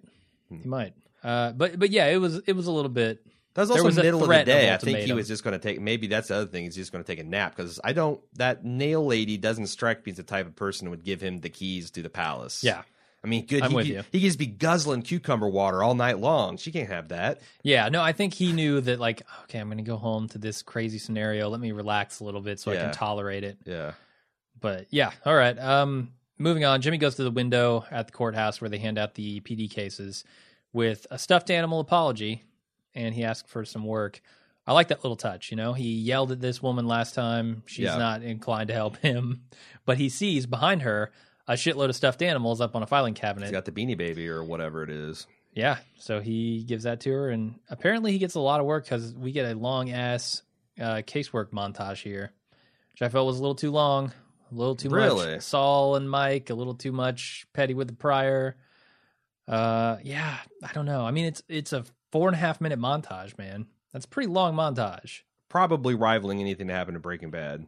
Hmm. he might. Uh, but but yeah, it was it was a little bit. That was also was middle of the threat of day. I think he was just going to take. Maybe that's the other thing. He's just going to take a nap because I don't. That nail lady doesn't strike me as the type of person who would give him the keys to the palace. Yeah, I mean, good. I'm he, with could- you. He could just be guzzling cucumber water all night long. She can't have that. yeah. No, I think he knew that. Like, okay, I'm going to go home to this crazy scenario. Let me relax a little bit so I can tolerate it. Yeah. But yeah, all right. Um, moving on. Jimmy goes to the window at the courthouse where they hand out the PD cases with a stuffed animal apology, and he asked for some work. I like that little touch. You know, he yelled at this woman last time. She's Yeah. not inclined to help him, but he sees behind her a shitload of stuffed animals up on a filing cabinet. He's got the beanie baby or whatever it is. Yeah, so he gives that to her, and apparently he gets a lot of work because we get a long ass uh, casework montage here, which I felt was a little too long, a little too Really? much Saul and Mike, a little too much Petty with the prior. Uh, yeah, I don't know. I mean, it's it's a four and a half minute montage, man. That's a pretty long montage. Probably rivaling anything that happened to Breaking Bad.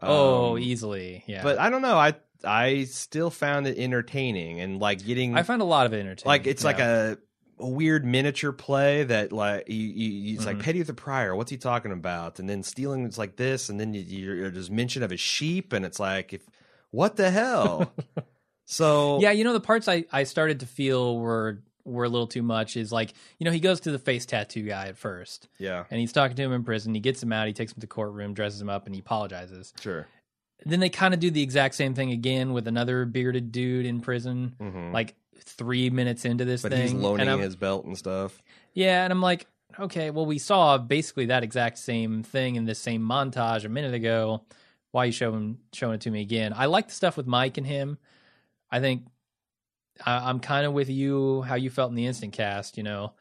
oh, Um, easily, yeah. But I don't know. I I still found it entertaining and like getting I find a lot of it entertaining. like it's like a, a weird miniature play that like you, you, it's Mhm. like Petty the Prior. What's he talking about? And then stealing it's like this, and then you, you, there's mention of a sheep, and it's like if what the hell. *laughs* so Yeah, you know the parts I I started to feel were were a little too much is like you know he goes to the face tattoo guy at first yeah, and he's talking to him in prison. He gets him out. He takes him to the courtroom, dresses him up, and he apologizes. sure. Then they kind of do the exact same thing again with another bearded dude in prison, Mhm. like three minutes into this but thing. he's loaning his belt and stuff. Yeah, and I'm like, okay, well, we saw basically that exact same thing in this same montage a minute ago. Why are you showing showing it to me again? I like the stuff with Mike and him. I think I, I'm kind of with you how you felt in the instant cast. You know,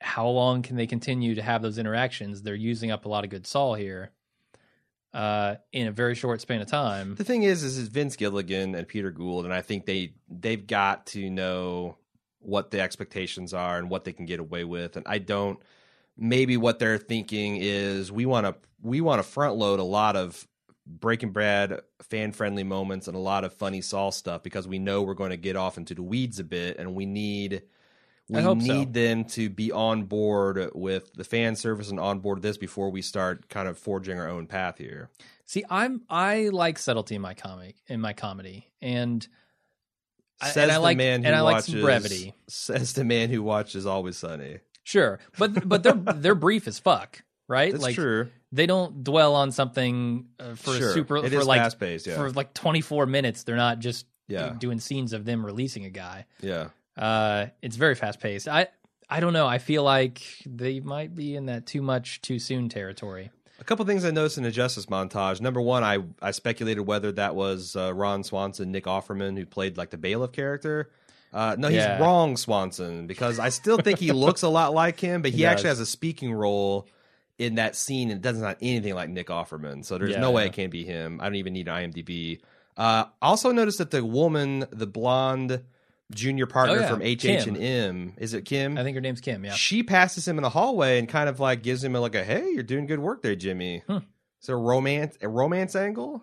how long can they continue to have those interactions? They're using up a lot of good Saul here uh, in a very short span of time. The thing is, is Vince Gilligan and Peter Gould, and I think they they've got to know what the expectations are and what they can get away with. And I don't. Maybe what they're thinking is we want to we want to front load a lot of Breaking Bad fan friendly moments and a lot of funny Saul stuff because we know we're going to get off into the weeds a bit, and we need we hope so. need them to be on board with the fan service and on board this before we start kind of forging our own path here. See, I'm I like subtlety in my comic in my comedy, and I- Says and I the like man who and I like watches, some brevity. Says the man who watches Always Sunny. Sure, but but they're *laughs* they're brief as fuck, right? That's like true. they don't dwell on something uh, for sure. a super It for is like fast paced. Yeah. for like 24 minutes. They're not just yeah. doing scenes of them releasing a guy. Yeah. Uh, it's very fast paced. I I don't know. I feel like they might be in that too much too soon territory. A couple things I noticed in the Justice montage. Number one, I I speculated whether that was uh, Ron Swanson, Nick Offerman, who played like the bailiff character. Uh, no, he's Yeah. wrong, Swanson, because I still think he *laughs* looks a lot like him, but he, He actually has a speaking role in that scene and it doesn't sound anything like Nick Offerman. So there's Yeah, no way yeah. it can't be him. I don't even need IMDb. Uh, also noticed that the woman, the blonde junior partner Oh, yeah. from HH and M, is it Kim? I think her name's Kim. Yeah. She passes him in the hallway and kind of like gives him a, like a hey, you're doing good work there, Jimmy. Hmm. Is there a romance a romance angle?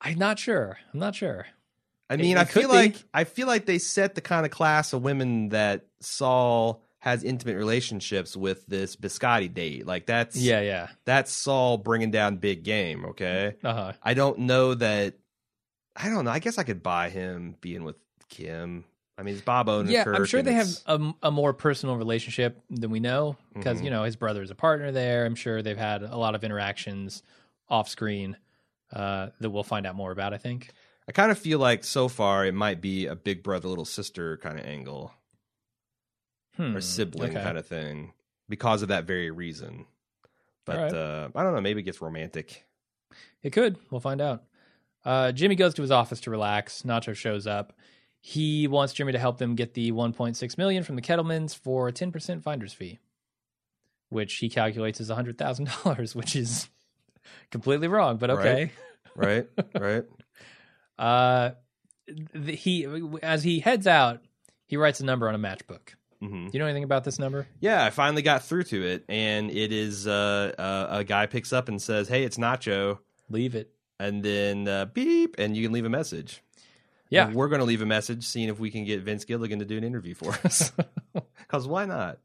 I'm not sure. I'm not sure. I mean, it I feel be. like I feel like they set the kind of class of women that Saul has intimate relationships with this Biscotti date. Like that's Yeah. Yeah. that's Saul bringing down big game. Okay, Uh huh. I don't know that. I don't know. I guess I could buy him being with Kim. I mean, it's Bob Odenkirk. Yeah, I'm sure they have a, a more personal relationship than we know because Mhm. you know his brother is a partner there. I'm sure they've had a lot of interactions off screen uh, that we'll find out more about. I think. I kind of feel like so far it might be a big brother little sister kind of angle. Hmm, or sibling okay. kind of thing because of that very reason. But Alright. uh, I don't know. Maybe it gets romantic. It could. We'll find out. Uh, Jimmy goes to his office to relax. Nacho shows up. He wants Jimmy to help them get the 1.6 million from the Kettlemans for a 10% finder's fee, which he calculates as $100,000, *laughs* which is completely wrong, but okay. Right, right. *laughs* Uh, the, he as he heads out, he writes a number on a matchbook. hmm Do you know anything about this number? Yeah, I finally got through to it, and it is uh, uh, a guy picks up and says, "Hey, it's Nacho," Leave it. and then uh, beep, and you can leave a message. Yeah. And we're going to leave a message, seeing if we can get Vince Gilligan to do an interview for us. *laughs* *laughs* Because why not?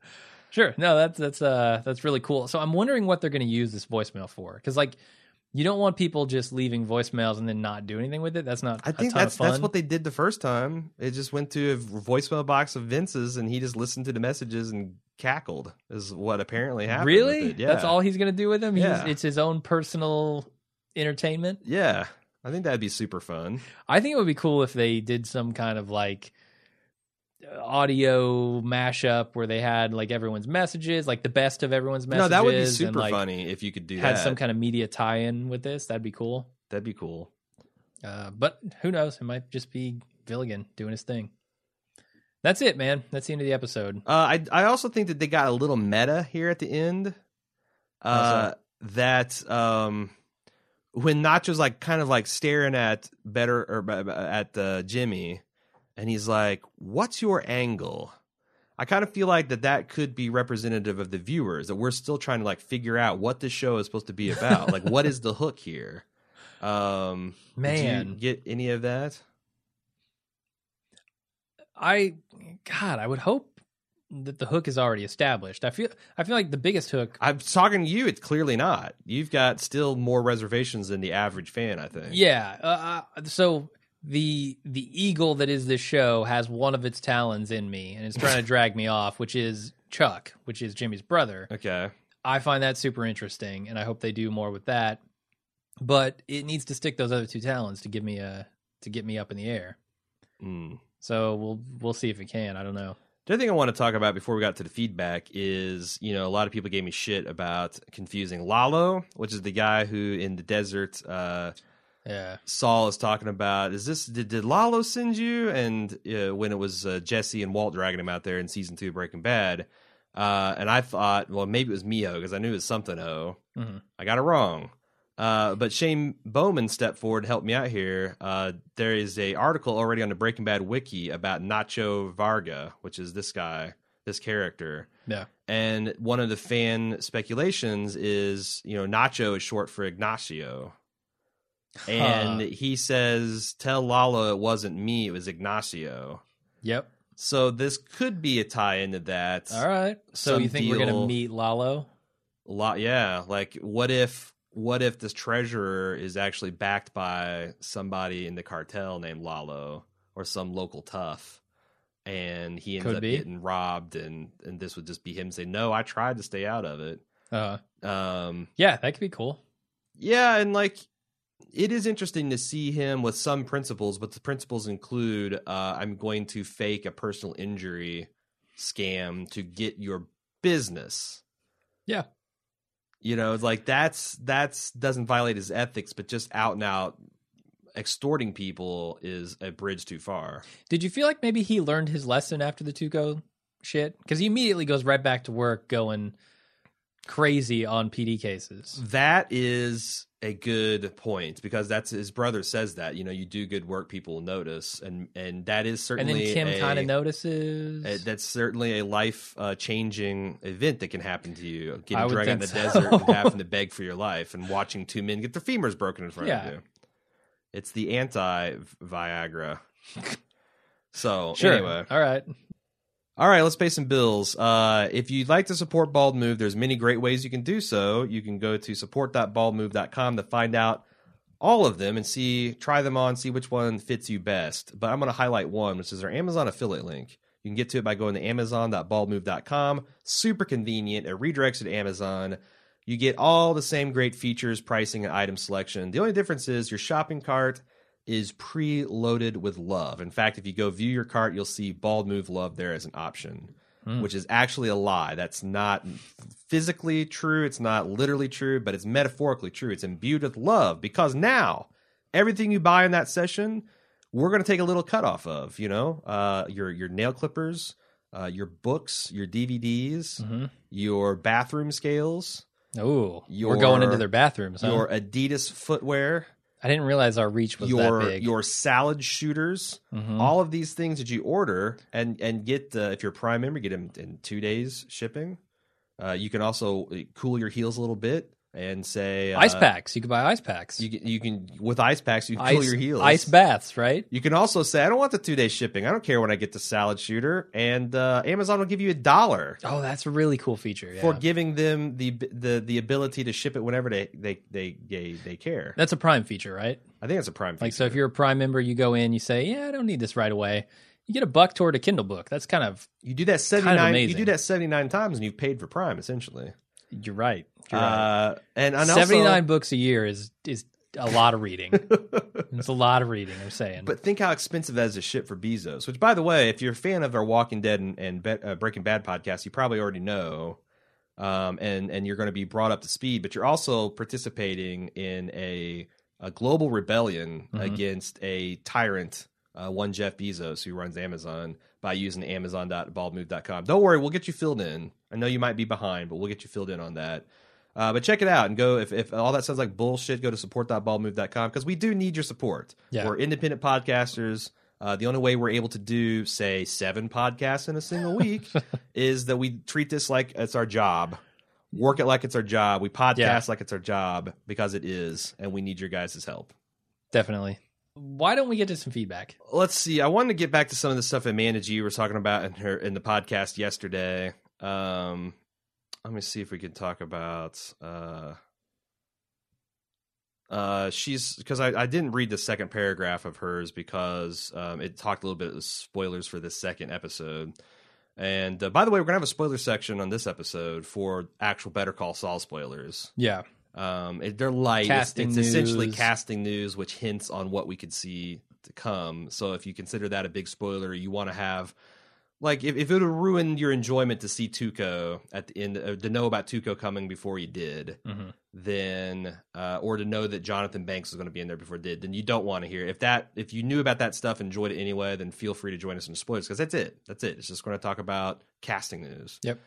Sure. No, that's that's uh that's really cool. So I'm wondering what they're going to use this voicemail for because like you don't want people just leaving voicemails and then not do anything with it. That's not. I think that's that's what they did the first time. It just went to a voicemail box of Vince's, and he just listened to the messages and cackled. Is what apparently happened. really. Yeah. That's all he's going to do with them. He's, Yeah. It's his own personal entertainment. Yeah, I think that'd be super fun. I think it would be cool if they did some kind of like audio mashup where they had like everyone's messages, like the best of everyone's messages. no, that would be and, super like, funny if you could do Had that. some kind of media tie-in with this. That'd be cool. That'd be cool. Uh, but who knows? It might just be Villigan doing his thing. That's it, man. That's the end of the episode. Uh, I I also think that they got a little meta here at the end. Uh, that um, when Nacho's like kind of like staring at better or at uh, Jimmy, and he's like, "What's your angle?" I kind of feel like that that could be representative of the viewers that we're still trying to like figure out what this show is supposed to be about. like, what is the hook here? Um, Man. get any of that? I, God, I would hope that the hook is already established. I feel, I feel like the biggest hook. I'm talking to you. It's clearly not. You've got still more reservations than the average fan. I think. Yeah. Uh, uh, so the the eagle that is this show has one of its talons in me, and it's trying to *laughs* drag me off, which is Chuck, which is Jimmy's brother. Okay. I find that super interesting, and I hope they do more with that. But it needs to stick those other two talons to give me a to get me up in the air. Mm. So we'll we'll see if it can. I don't know. The other thing I want to talk about before we got to the feedback is, you know, a lot of people gave me shit about confusing Lalo, which is the guy who in the desert uh, Yeah. Saul is talking about. Is this did, did Lalo send you? And uh, when it was uh, Jesse and Walt dragging him out there in season two of Breaking Bad, uh, and I thought, well, maybe it was Mijo because I knew it was something O. Mhm. I got it wrong. Uh, but Shane Bowman stepped forward to help me out here. Uh, there is a article already on the Breaking Bad wiki about Nacho Varga, which is this guy, this character. Yeah. And one of the fan speculations is, you know, Nacho is short for Ignacio. And Huh. he says, Tell Lalo it wasn't me, it was Ignacio. Yep. So this could be a tie into that. All right. So Some you think we're gonna meet Lalo? Lot, yeah. Like, what if, what if this treasurer is actually backed by somebody in the cartel named Lalo or some local tough, and he ends Could up be. getting robbed, and and this would just be him saying, "No, I tried to stay out of it." Uh, Um, yeah, that could be cool. yeah, and like it is interesting to see him with some principles, but the principles include uh, I'm going to fake a personal injury scam to get your business. Yeah. You know, like that's that's doesn't violate his ethics, but just out and out extorting people is a bridge too far. Did you feel like maybe he learned his lesson after the Tuco shit? Because he immediately goes right back to work, going crazy on PD cases. That is a good point because that's his brother says that you know you do good work, people will notice, and and that is certainly And then Kim a- kind of notices. Uh, that's certainly a life uh, changing event that can happen to you. Getting dragged in the think desert and having to *laughs* beg for your life and watching two men get their femurs broken in front Yeah. of you. It's the anti Viagra. *laughs* So sure. anyway, All right. All right, let's pay some bills. Uh, if you'd like to support Bald Move, there's many great ways you can do so. You can go to support.baldmove.com to find out all of them and see, try them on, see which one fits you best. But I'm going to highlight one, which is our Amazon affiliate link. You can get to it by going to amazon.baldmove.com. Super convenient. It redirects you to Amazon. You get all the same great features, pricing, and item selection. The only difference is your shopping cart is pre-loaded with love. In fact, if you go view your cart, you'll see Bald Move Love there as an option, Hmm. which is actually a lie. That's not physically true. It's not literally true, but it's metaphorically true. It's imbued with love because now everything you buy in that session, we're going to take a little cut off of. You know, uh, your your nail clippers, uh, your books, your DVDs, hmm your bathroom scales, Oh, Your- we're going into their bathrooms. Huh? your Adidas footwear. I didn't realize our reach was your that big. your salad shooters, Mhm. all of these things that you order and and get uh, if you're a Prime member, get them in two days shipping. Uh, you can also uh, cool your heels a little bit and say uh, ice packs. You can buy ice packs. You can, you can with ice packs you can ice, cool your heels. Ice baths, right? You can also say I don't want the two day shipping. I don't care when I get the salad shooter, and uh, Amazon will give you a dollar Oh, that's a really cool feature. Yeah. for giving them the the the ability to ship it whenever they they they they, they care. that's a Prime feature, right? I think that's a prime. Feature. Like, so if you're a Prime member, you go in, you say, "Yeah, I don't need this right away." You get a buck toward a Kindle book. That's kind of you do that seventy nine, you do that seventy nine times, and you've paid for Prime essentially. You're right. You're right. Uh, and and Seventy nine also, books a year is is a lot of reading. *laughs* it's a lot of reading. I'm saying. but think how expensive that is to ship for Bezos. Which, by the way, if you're a fan of our Walking Dead and, and Be- uh, Breaking Bad podcast, you probably already know, um, and and you're going to be brought up to speed. But you're also participating in a a global rebellion Mhm. against a tyrant, uh, one Jeff Bezos who runs Amazon by using Amazon.baldmove.com. Don't worry, we'll get you filled in. I know you might be behind, but we'll get you filled in on that. Uh, but check it out and go if, if all that sounds like bullshit, go to support.baldmove.com because we do need your support. Yeah. We're independent podcasters. Uh, the only way we're able to do, say, seven podcasts in a single week *laughs* is that we treat this like it's our job, work it like it's our job. We podcast Yeah. like it's our job because it is, and we need your guys' help. Definitely. Why don't we get to some feedback? Let's see. I wanted to get back to some of the stuff Amanda G was talking about in her in the podcast yesterday. Um, let me see if we can talk about. Uh, uh, she's because I, I didn't read the second paragraph of hers because um, it talked a little bit of spoilers for this second episode. And uh, by the way, we're gonna have a spoiler section on this episode for actual Better Call Saul spoilers. Yeah. Um, it, they're light. It's- Casting it's, essentially casting news, which hints on what we could see to come. So if you consider that a big spoiler, you want to have like if, if it would ruin your enjoyment to see Tuco at the end, uh, to know about Tuco coming before he did, Mhm. then uh, or to know that Jonathan Banks was going to be in there before it did, then you don't want to hear. If that if you knew about that stuff, enjoyed it anyway, then feel free to join us in spoilers because that's it. That's it. It's just going to talk about casting news. Yep.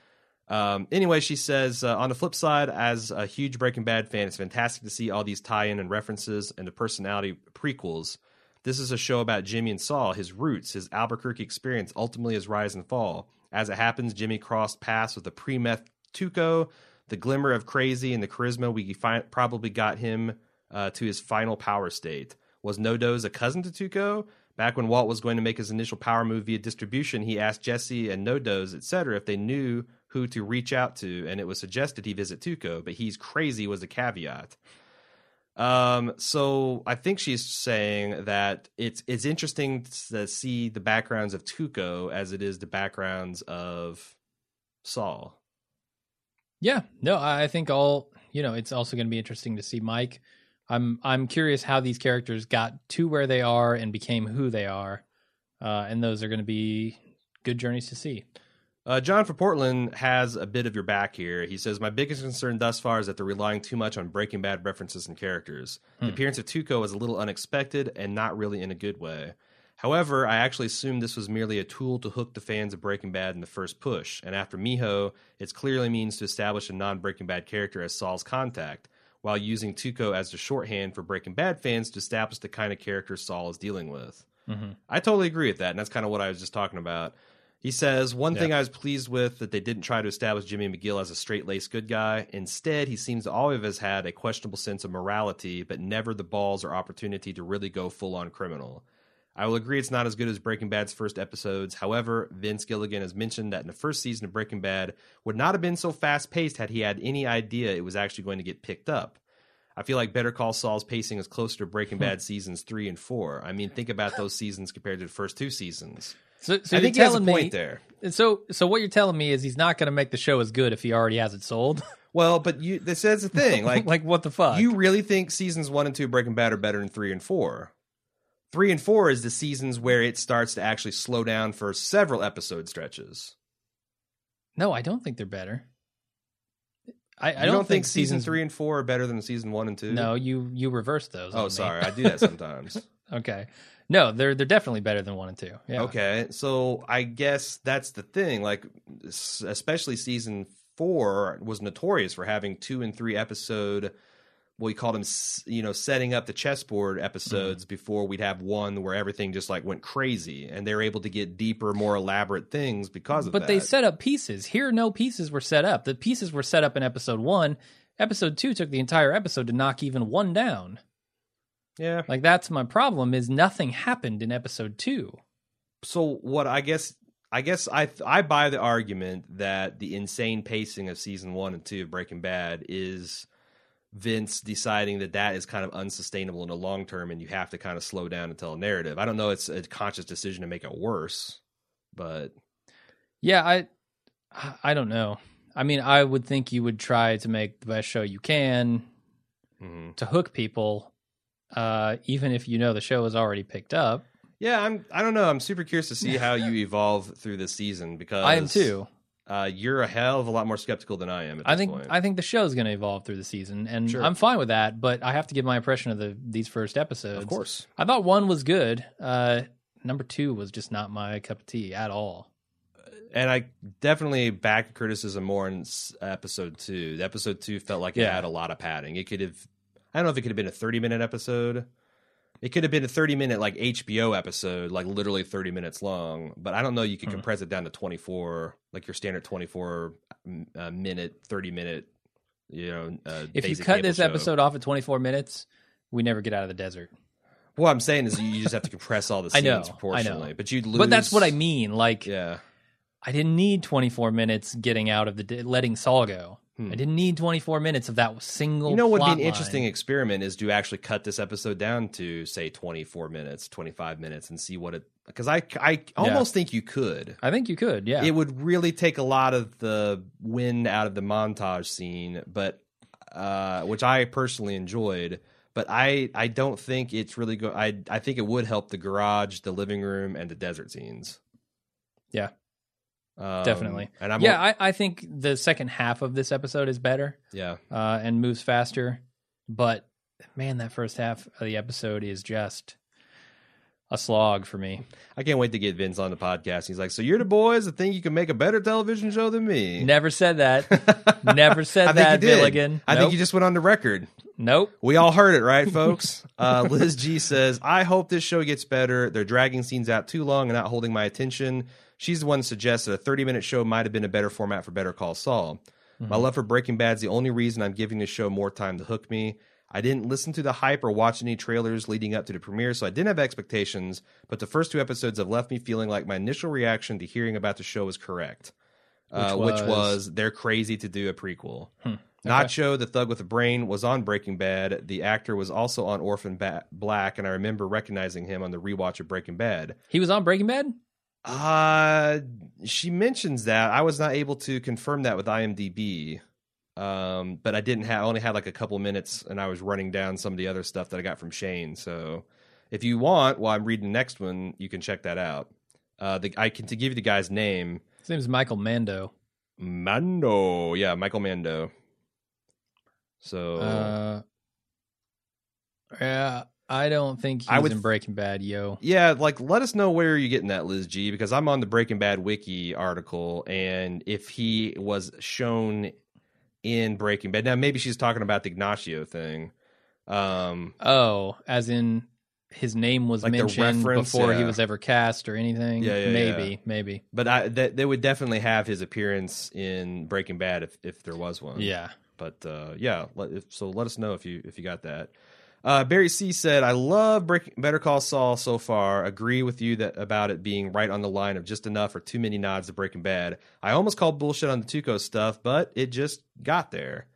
Um, anyway, she says, uh, on the flip side, as a huge Breaking Bad fan, it's fantastic to see all these tie in and references and the personality prequels. This is a show about Jimmy and Saul, his roots, his Albuquerque experience, ultimately his rise and fall. As it happens, Jimmy crossed paths with the pre meth Tuco, the glimmer of crazy and the charisma we fi- probably got him uh, to his final power state. Was No-Doze a cousin to Tuco? Back when Walt was going to make his initial power move via distribution, he asked Jesse and No-Doze, etc., if they knew who to reach out to, and it was suggested he visit Tuco, but he's crazy was a caveat. Um, so I think she's saying that it's it's interesting to see the backgrounds of Tuco as it is the backgrounds of Saul. Yeah, no, I think all you know. It's also going to be interesting to see Mike. I'm I'm curious how these characters got to where they are and became who they are, uh, and those are going to be good journeys to see. Uh, John from Portland has a bit of your back here. He says, My biggest concern thus far is that they're relying too much on Breaking Bad references and characters. The Hmm. appearance of Tuco was a little unexpected and not really in a good way. However, I actually assumed this was merely a tool to hook the fans of Breaking Bad in the first push, and after Mijo, it clearly means to establish a non Breaking Bad character as Saul's contact, while using Tuco as the shorthand for Breaking Bad fans to establish the kind of character Saul is dealing with. Mhm. I totally agree with that, and that's kind of what I was just talking about. He says one Yeah. thing I was pleased with that they didn't try to establish Jimmy McGill as a straight laced good guy. Instead, he seems to always have had a questionable sense of morality, but never the balls or opportunity to really go full on criminal. I will agree it's not as good as Breaking Bad's first episodes. However, Vince Gilligan has mentioned that in the first season of Breaking Bad would not have been so fast paced had he had any idea it was actually going to get picked up. I feel like Better Call Saul's pacing is closer to Breaking hmm. Bad seasons three and four. I mean, think about those seasons compared to the first two seasons. So, so I you're think he has a telling point me, there. So, so what you're telling me is he's not going to make the show as good if he already has it sold. *laughs* Well, but you this is the thing. *laughs* Like, like what the fuck? you really think seasons one and two of Breaking Bad are better than three and four? Three and four is the seasons where it starts to actually slow down for several episode stretches. no, I don't think they're better. I, I you don't, think, season seasons three and four are better than season one and two? No, you you reverse those. Oh, sorry, I do that *laughs* sometimes. okay, no, they're they're definitely better than one and two. Yeah. Okay, so I guess that's the thing. Like, especially season four was notorious for having two and three episode well, he called s- you know, setting up the chessboard Mm-hmm. episodes before we'd have one where everything just like went crazy, and they're able to get deeper, more elaborate things because of that. But that. they set up pieces. Here, no pieces were set up. The pieces were set up in episode one. Episode two took the entire episode to knock even one down. yeah. Like that's my problem. Is nothing happened in episode two. So what I guess I guess I I buy the argument that the insane pacing of season one and two of Breaking Bad is Vince deciding that that is kind of unsustainable in the long term, and you have to kind of slow down and tell a narrative. I don't know; it's a conscious decision to make it worse, but Yeah, I, I don't know. I mean, I would think you would try to make the best show you can mhm. to hook people, uh, even if you know the show is already picked up. yeah, I'm. I don't know. I'm super curious to see how you evolve through this season because I am too. Uh, you're a hell of a lot more skeptical than I am. At this I think point. I think the show's going to evolve through the season, and Sure. I'm fine with that. But I have to give my impression of the these first episodes. of course. I thought one was good. Uh, number two was just not my cup of tea at all. and I definitely back criticism more in episode two. Episode two felt like it Yeah. had a lot of padding. It could have, I don't know if it could have been a thirty minute episode. It could have been a thirty minute like HBO episode, like literally thirty minutes long. But I don't know. You could Mhm. compress it down to twenty four, like your standard twenty four uh, minute, thirty minute. You know, uh, If you cut this show. episode off at 24 minutes, we never get out of the desert. what I'm saying is you just have to compress all the *laughs* I scenes know, I know. proportionally. But you'd lose. But that's what I mean. Like, Yeah. I didn't need 24 minutes getting out of the letting Saul go. Hmm. I didn't need 24 minutes of that single. You know what would be an interesting experiment is to actually cut this episode down to say 24 minutes, 25 minutes and see what it because I I almost think you could. I think you could. Yeah. It would really take a lot of the wind out of the montage scene, but uh which I personally enjoyed, but I I don't think it's really good. I I think it would help the garage, the living room and the desert scenes. Yeah. Um, Definitely. And I'm yeah, I, I think the second half of this episode is better yeah. uh, and moves faster. But man, that first half of the episode is just a slog for me. I can't wait to get Vince on the podcast. He's like, "So you're the boys that think you can make a better television show than me?" Never said that. *laughs* Never said I that. Billigan. I Nope. think you just went on the record. Nope. We all heard it, right, folks? uh, Liz G says, "I hope this show gets better. They're dragging scenes out too long and not holding my attention." She's the one who suggests that a 30 minute show might have been a better format for Better Call Saul. My love for Breaking Bad's the only reason I'm giving the show more time to hook me. I didn't listen to the hype or watch any trailers leading up to the premiere, so I didn't have expectations. But the first two episodes have left me feeling like my initial reaction to hearing about the show was correct, uh, Which which was? was they're crazy to do a prequel. Hmm. Nacho, the thug with a brain, was on Breaking Bad. The actor was also on Orphan ba- Black, and I remember recognizing him on the rewatch of Breaking Bad. He was on Breaking Bad? Uh, she mentions that. I was not able to confirm that with IMDb. Um, but I didn't have I only had like a couple minutes and I was running down some of the other stuff that I got from Shane. So if you want, while I'm reading the next one, you can check that out. Uh, the, I can to give you the guy's name, His name is Michael Mando. Mando. Yeah, Michael Mando. So Uh, yeah, I don't think he I was would- in Breaking Bad, yo. Yeah, like let us know where you're getting that, Liz G, because I'm on the Breaking Bad wiki article, and if he was shown in Breaking Bad, now maybe she's talking about the Ignacio thing. Um, Oh, as in his name was Like mentioned before he was ever cast or anything. Yeah, yeah, maybe, yeah. maybe. but I that they would definitely have his appearance in Breaking Bad if if there was one. Yeah. But uh, yeah, let, if, so let us know if you if you got that. Uh, Barry C said, "I love Break, Better Call Saul so far. Agree with you that about it being right on the line of just enough or too many nods to Breaking Bad. I almost called bullshit on the Tuco stuff, but it just got there,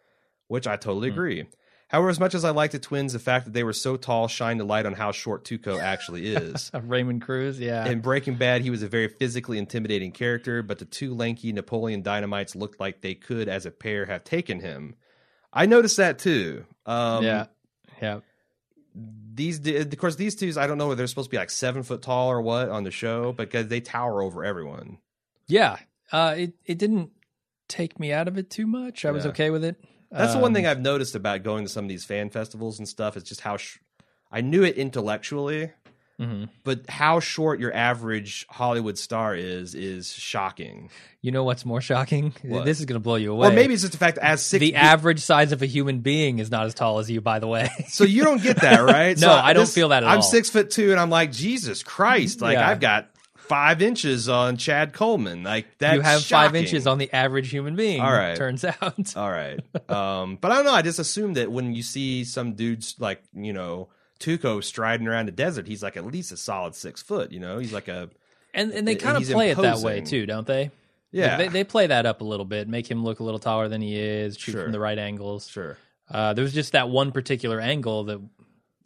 which I totally agree. However, as much as I like the twins, the fact that they were so tall shined a light on how short Tuco actually is." *laughs* Raymond Cruz, yeah. In Breaking Bad, he was a very physically intimidating character, but the two lanky Napoleon Dynamites looked like they could, as a pair, have taken him. I noticed that too. Um, yeah. Yeah. These, of course, these two, I don't know whether they're supposed to be like seven foot tall or what on the show, because they tower over everyone. Yeah. Uh, it, it didn't take me out of it too much. I was okay with it. That's the one Um, thing I've noticed about going to some of these fan festivals and stuff. Is just how sh- I knew it intellectually, hmm but how short your average Hollywood star is is shocking. You know what's more shocking? What? This is going to blow you away. Or maybe it's just the fact that as six the average size of a human being is not as tall as you. By the way, So you don't get that, *laughs* right? No, So I don't feel that at all. I'm six foot two, and I'm like, Jesus Christ! Like Yeah. I've got five inches on Chad Coleman. Like that, you have five inches on the average human being. All right. turns out. All right, um, but I don't know. I just assume that when you see some dudes like you know Tuco striding around the desert, he's like at least a solid six foot. You know, he's like a And and they kind of play it that way too, don't they? yeah, They, they play that up a little bit, make him look a little taller than he is, shoot Sure. from the right angles. sure. Uh, there was just that one particular angle that,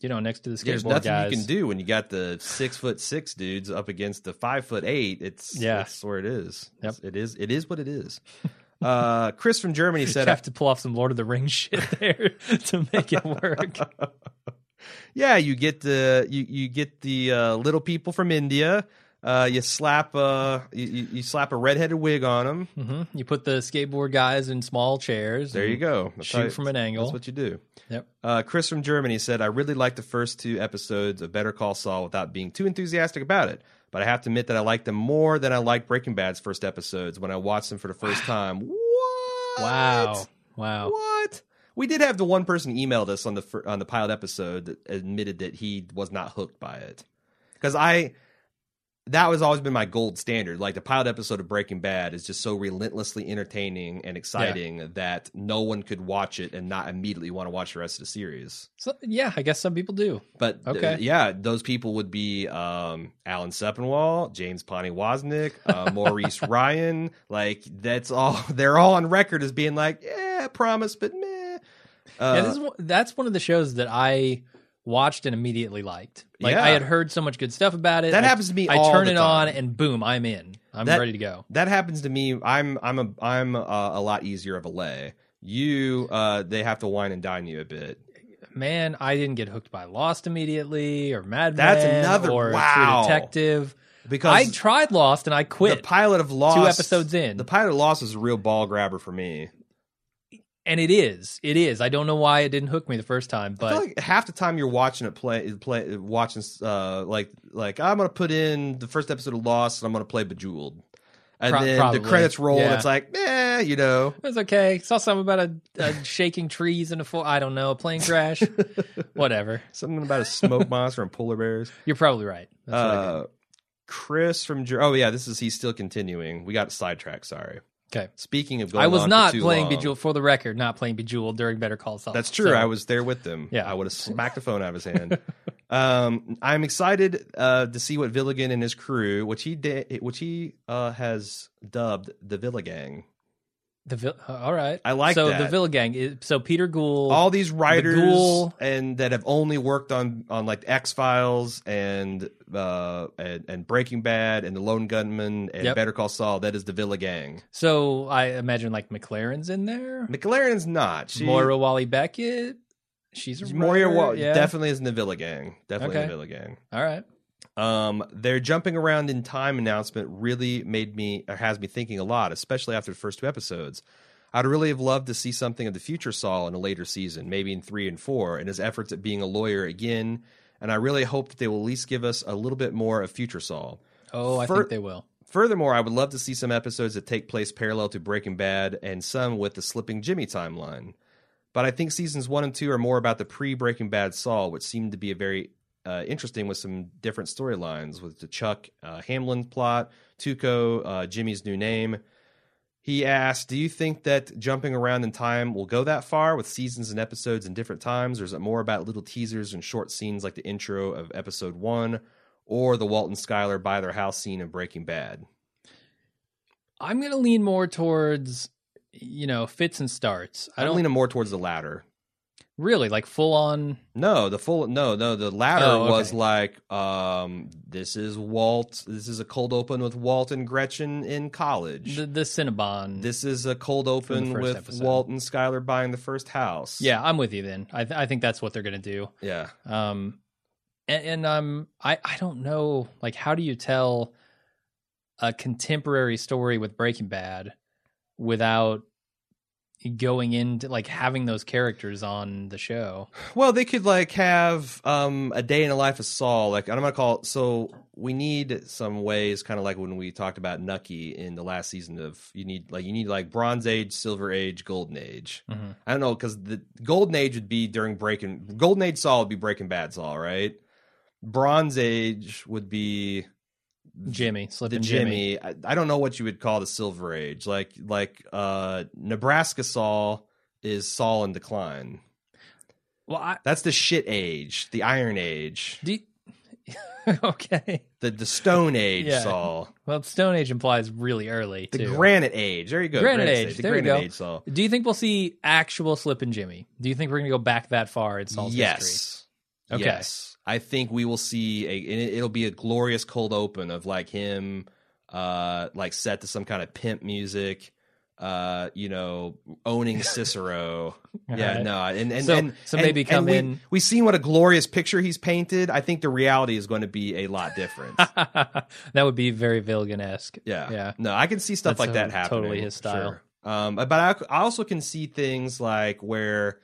you know, next to the There's skateboard nothing guys. you can do when you got the six foot six dudes up against the five foot eight. It's Yeah. that's where it is. Yep. It's- It is. It is what it is. *laughs* Uh, Chris from Germany *laughs* said, "I have to pull off some Lord of the Rings shit there *laughs* to make it work. Yeah, you get the you, you get the uh, little people from India. Uh, you slap uh you, you slap a redheaded wig on them. hmm You put the skateboard guys in small chairs. There you go. That's Shoot you- from an angle. That's what you do. Yep. Uh, Chris from Germany said, "I really liked the first two episodes of Better Call Saul without being too enthusiastic about it, but I have to admit that I liked them more than I liked Breaking Bad's first episodes when I watched them for the first *sighs* time." What? Wow. Wow. What? We did have the one person emailed us on the on the pilot episode that admitted that he was not hooked by it because I that was always been my gold standard. Like the pilot episode of Breaking Bad is just so relentlessly entertaining and exciting that no one could watch it and not immediately want to watch the rest of the series. So, yeah, I guess some people do. But uh, Okay. yeah, those people would be um, Alan Sepinwall, James Poniewozik, uh, *laughs* Maureen Ryan. Like that's all. They're all on record as being like, yeah, promise, but meh. Uh, yeah, this is one- that's one of the shows that I watched and immediately liked. Like Yeah. I had heard so much good stuff about it. That I- happens to me I turn it on and boom, I'm in. I'm That- ready to go. that happens to me. I'm I'm a I'm a, a lot easier of a lay. You, uh, they have to wine and dine you a bit. Man, I didn't get hooked by Lost immediately or Mad That's Men another- or wow. True Detective. Because I tried Lost and I quit. the pilot of Lost, two episodes in. the pilot of Lost is a real ball grabber for me. And it is. It is. I don't know why it didn't hook me the first time, I feel but like half the time you're watching it play, play watching uh, like like I'm gonna put in the first episode of Lost and I'm gonna play Bejeweled, and Pro- then probably. the credits roll and it's like, eh, you know, it's okay. Saw something about a, a shaking trees in a fo- I don't know, a plane crash. *laughs* Whatever. something about a smoke monster and polar bears. *laughs* You're probably right. That's what I did. Uh, Chris from Jer- oh yeah, this is he's still continuing. We got sidetracked. Sorry. Okay. Speaking of going, I was not playing long- Bejeweled for the record, not playing Bejeweled during Better Call Saul. That's true. So, I was there with them. Yeah. I would have *laughs* smacked the phone out of his hand. um, I'm excited uh, to see what Villigan and his crew, which he did, which he uh, has dubbed the Villa Gang. The Vil- uh, all right. I like so that. the Villa Gang. Is, so Peter Gould. All these writers Ghoul. and that have only worked on on like X Files and uh and, and Breaking Bad and the Lone Gunman and Yep. Better Call Saul. That is the Villa Gang. so I imagine like MacLaren's in there. MacLaren's not. She, Moira Walley-Beckett. She's a Moira writer, Wa- yeah. definitely is in the Villa Gang. Definitely in the Villa Gang. All right. Um, their jumping around in time announcement really made me or has me thinking a lot, especially after the first two episodes. I'd really have loved to see something of the future Saul in a later season, maybe in three and four, and his efforts at being a lawyer again. And I really hope that they will at least give us a little bit more of future Saul. Oh, I Fur- think they will. Furthermore, I would love to see some episodes that take place parallel to Breaking Bad and some with the Slipping Jimmy timeline. But I think seasons one and two are more about the pre Breaking Bad Saul, which seemed to be a very uh, interesting with some different storylines with the Chuck uh, Hamlin plot, Tuco, uh, Jimmy's new name. He asked, Do you think that jumping around in time will go that far with seasons and episodes in different times, or is it more about little teasers and short scenes like the intro of episode one or the Walt and Skyler buy their house scene in Breaking Bad? I'm going to lean more towards, you know, fits and starts. I I'm don't leaning more towards the latter. Really like full on. No, the full no, no, the latter Oh, okay. was like um this is Walt this is a cold open with Walt and Gretchen in college. The, the Cinnabon. this is a cold open with episode. Walt and Skyler buying the first house. yeah, I'm with you then. I, th- I think that's what they're going to do. Yeah. Um, and, and um, I I don't know. Like, how do you tell a contemporary story with Breaking Bad without going into like having those characters on the show. Well, they could like have um a day in the life of Saul. Like I'm gonna call it. So we need some ways, kind of like when we talked about Nucky in the last season of you need like you need like Bronze Age, Silver Age, Golden Age. Mhm. I don't know because the Golden Age would be during Breaking Golden Age Saul would be Breaking Bad Saul, right? Bronze Age would be Jimmy, the Jimmy. Jimmy. I, I don't know what you would call the Silver Age. Like like uh Nebraska Saul is Saul in decline. Well, I That's the shit age, the Iron Age, do. *laughs* okay. the the Stone Age Yeah. Saul, Well, Stone Age implies really early the too. Granite Age. There you go, Granite Age, The there you Granite go. Age Saul. Do you think we'll see actual Slippin' Jimmy? Do you think we're going to go back that far in Saul's history? Yes, Okay. yes. I think we will see a. and it- It'll be a glorious cold open of like him, uh, like set to some kind of pimp music. Uh, you know, owning *laughs* Cicero. yeah, Alright. no, and and So- and, so and- maybe and come we, in- We've seen what a glorious picture he's painted. I think the reality is going to be a lot different. *laughs* that would be very Vilgan esque. Yeah. Yeah. No, I can see stuff That's like that happening. totally his style. Sure. Um, but I, I also can see things like where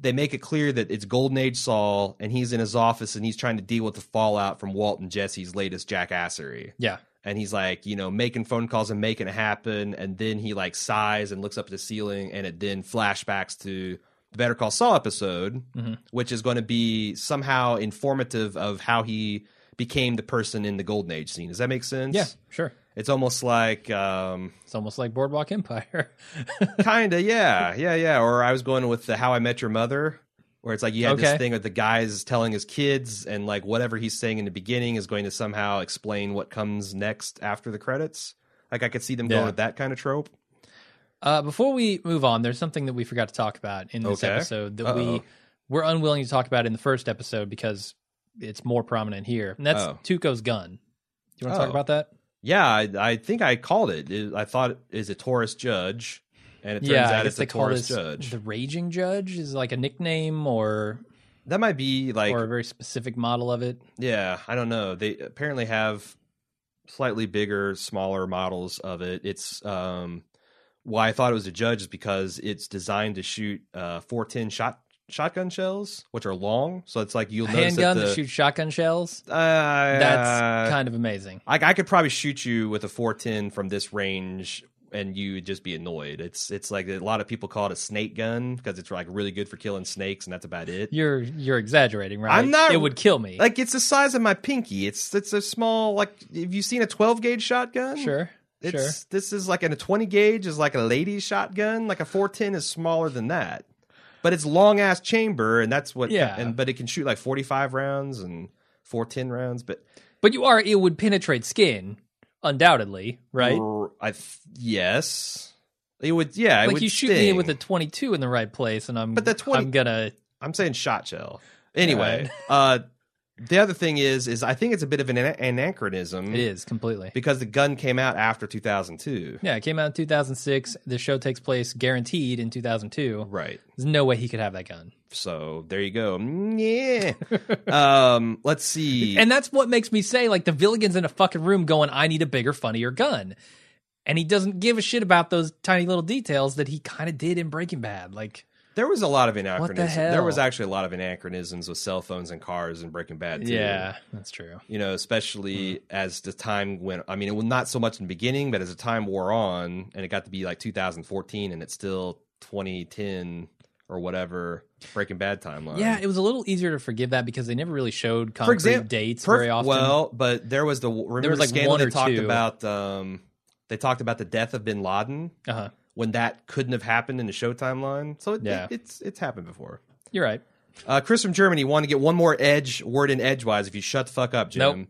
they make it clear that it's Golden Age Saul and he's in his office and he's trying to deal with the fallout from Walt and Jesse's latest jackassery. Yeah. And he's like, you know, making phone calls and making it happen. And then he like sighs and looks up at the ceiling and it then flashbacks to the Better Call Saul episode, Mhm. which is going to be somehow informative of how he became the person in the Golden Age scene. Does that make sense? Yeah, sure. It's almost like, um, It's almost like Boardwalk Empire. *laughs* kind of, yeah, yeah, yeah. Or I was going with the How I Met Your Mother, where it's like you had Okay. this thing of the guys telling his kids, and like whatever he's saying in the beginning is going to somehow explain what comes next after the credits. Like I could see them going with that kind of trope. Uh, before we move on, there's something that we forgot to talk about in this Okay. episode that Uh-oh. we were unwilling to talk about in the first episode because it's more prominent here, and that's Oh. Tuco's gun. Do you want to talk Oh. about that? Yeah, I, I think I called it. I thought it is a Taurus Judge, and it turns yeah, out it's a Taurus Judge. the Raging Judge is like a nickname or That might be like or a very specific model of it. Yeah, I don't know. They apparently have slightly bigger, smaller models of it. It's um why I thought it was a judge is because it's designed to shoot uh 410 shot shotgun shells, which are long. So it's like you'll A notice handgun that, that the, shoots shotgun shells. Uh, That's kind of amazing. I, I could probably shoot you with a 410 from this range and you would just be annoyed. It's it's like a lot of people call it a snake gun because it's like really good for killing snakes and that's about it. You're you're exaggerating, right? I'm not- It would kill me. Like it's the size of my pinky. It's it's a small like have you seen a 12 gauge shotgun? sure, It's sure. this is like in a 20 gauge is like a lady's shotgun. Like a 410 is smaller than that. But it's long ass chamber and that's what Yeah. and but it can shoot like 45 rounds and 410 rounds, but But you are it would penetrate skin, undoubtedly, right? R- I th- yes. It would yeah, it like would you shoot me with a 22 in the right place, and I'm But the 20 I'm gonna I'm saying shot shell. Anyway, *laughs* uh the other thing is is I think it's a bit of an anachronism it is completely. because the gun came out after 2002. Yeah, it came out in 2006. The show takes place guaranteed in 2002. Right. There's no way he could have that gun. So there you go. Mm, Yeah. um, let's see. *laughs* And that's what makes me say, like, the Villigan's in a fucking room going, I need a bigger, funnier gun. And he doesn't give a shit about those tiny little details that he kind of did in Breaking Bad. Like, there was a lot of anachronisms. hell? There was actually a lot of anachronisms with cell phones and cars and Breaking Bad. Too. yeah, that's true. You know, especially Hmm. as the time went. I mean, it was not so much in the beginning, but as the time wore on, and it got to be like 2014, and it's still 2010 or whatever Breaking Bad timeline. Yeah, it was a little easier to forgive that because they never really showed concrete example, dates Perf- very often. Well, but there was the remember was, the like, scandal one they or talked two. about. Um, they talked about the death of Bin Laden. uh-huh. When that couldn't have happened in the show timeline. So it, Yeah. it- it's it's happened before. You're right. Uh, Chris from Germany wanted to get one more edge word in edgewise. If you shut the fuck up, Jim. Nope.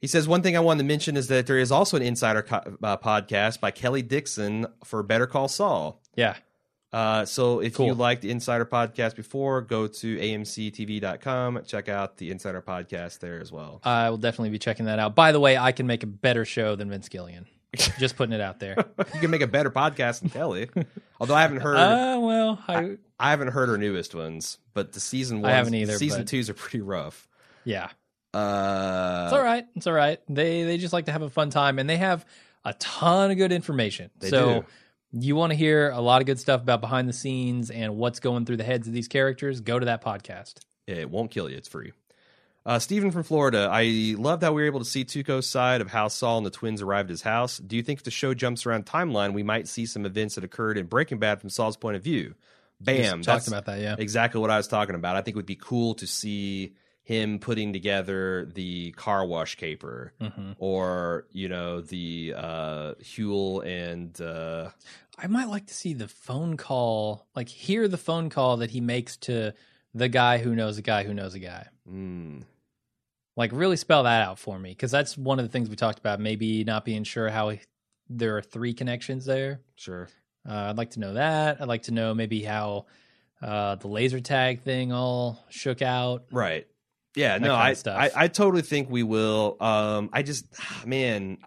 He says one thing I wanted to mention is that there is also an insider co- uh, podcast by Kelley Dixon for Better Call Saul. Yeah. Uh, so if Cool. you liked the Insider podcast before, go to amctv.com. Check out the Insider podcast there as well. I will definitely be checking that out. By the way, I can make a better show than Vince Gilligan. *laughs* Just putting it out there. you can make a better podcast than Kelley. Although I haven't heard Uh, well, I, I haven't heard her newest ones, but the season I haven't either, Season but- twos are pretty rough. yeah. Uh, It's all right. It's all right. They they just like to have a fun time, and they have a ton of good information. So do. You want to hear a lot of good stuff about behind the scenes and what's going through the heads of these characters? Go to that podcast. It won't kill you. It's free. Uh, Stephen from Florida. I loved how we were able to see Tuco's side of how Saul and the twins arrived at his house. Do you think if the show jumps around timeline, we might see some events that occurred in Breaking Bad from Saul's point of view? Bam. Talked about that, yeah. exactly what I was talking about. I think it would be cool to see him putting together the car wash caper hmm or, you know, the uh, Huell and. Uh, I might like to see the phone call, like hear the phone call that he makes to the guy who knows a guy who knows a guy. mm, Like really spell that out for me because that's one of the things we talked about. Maybe not being sure how he, there are three connections there. sure. Uh, I'd like to know that. I'd like to know maybe how uh, the laser tag thing all shook out. Right. Yeah, no, I, stuff. I I totally think we will. Um I just man,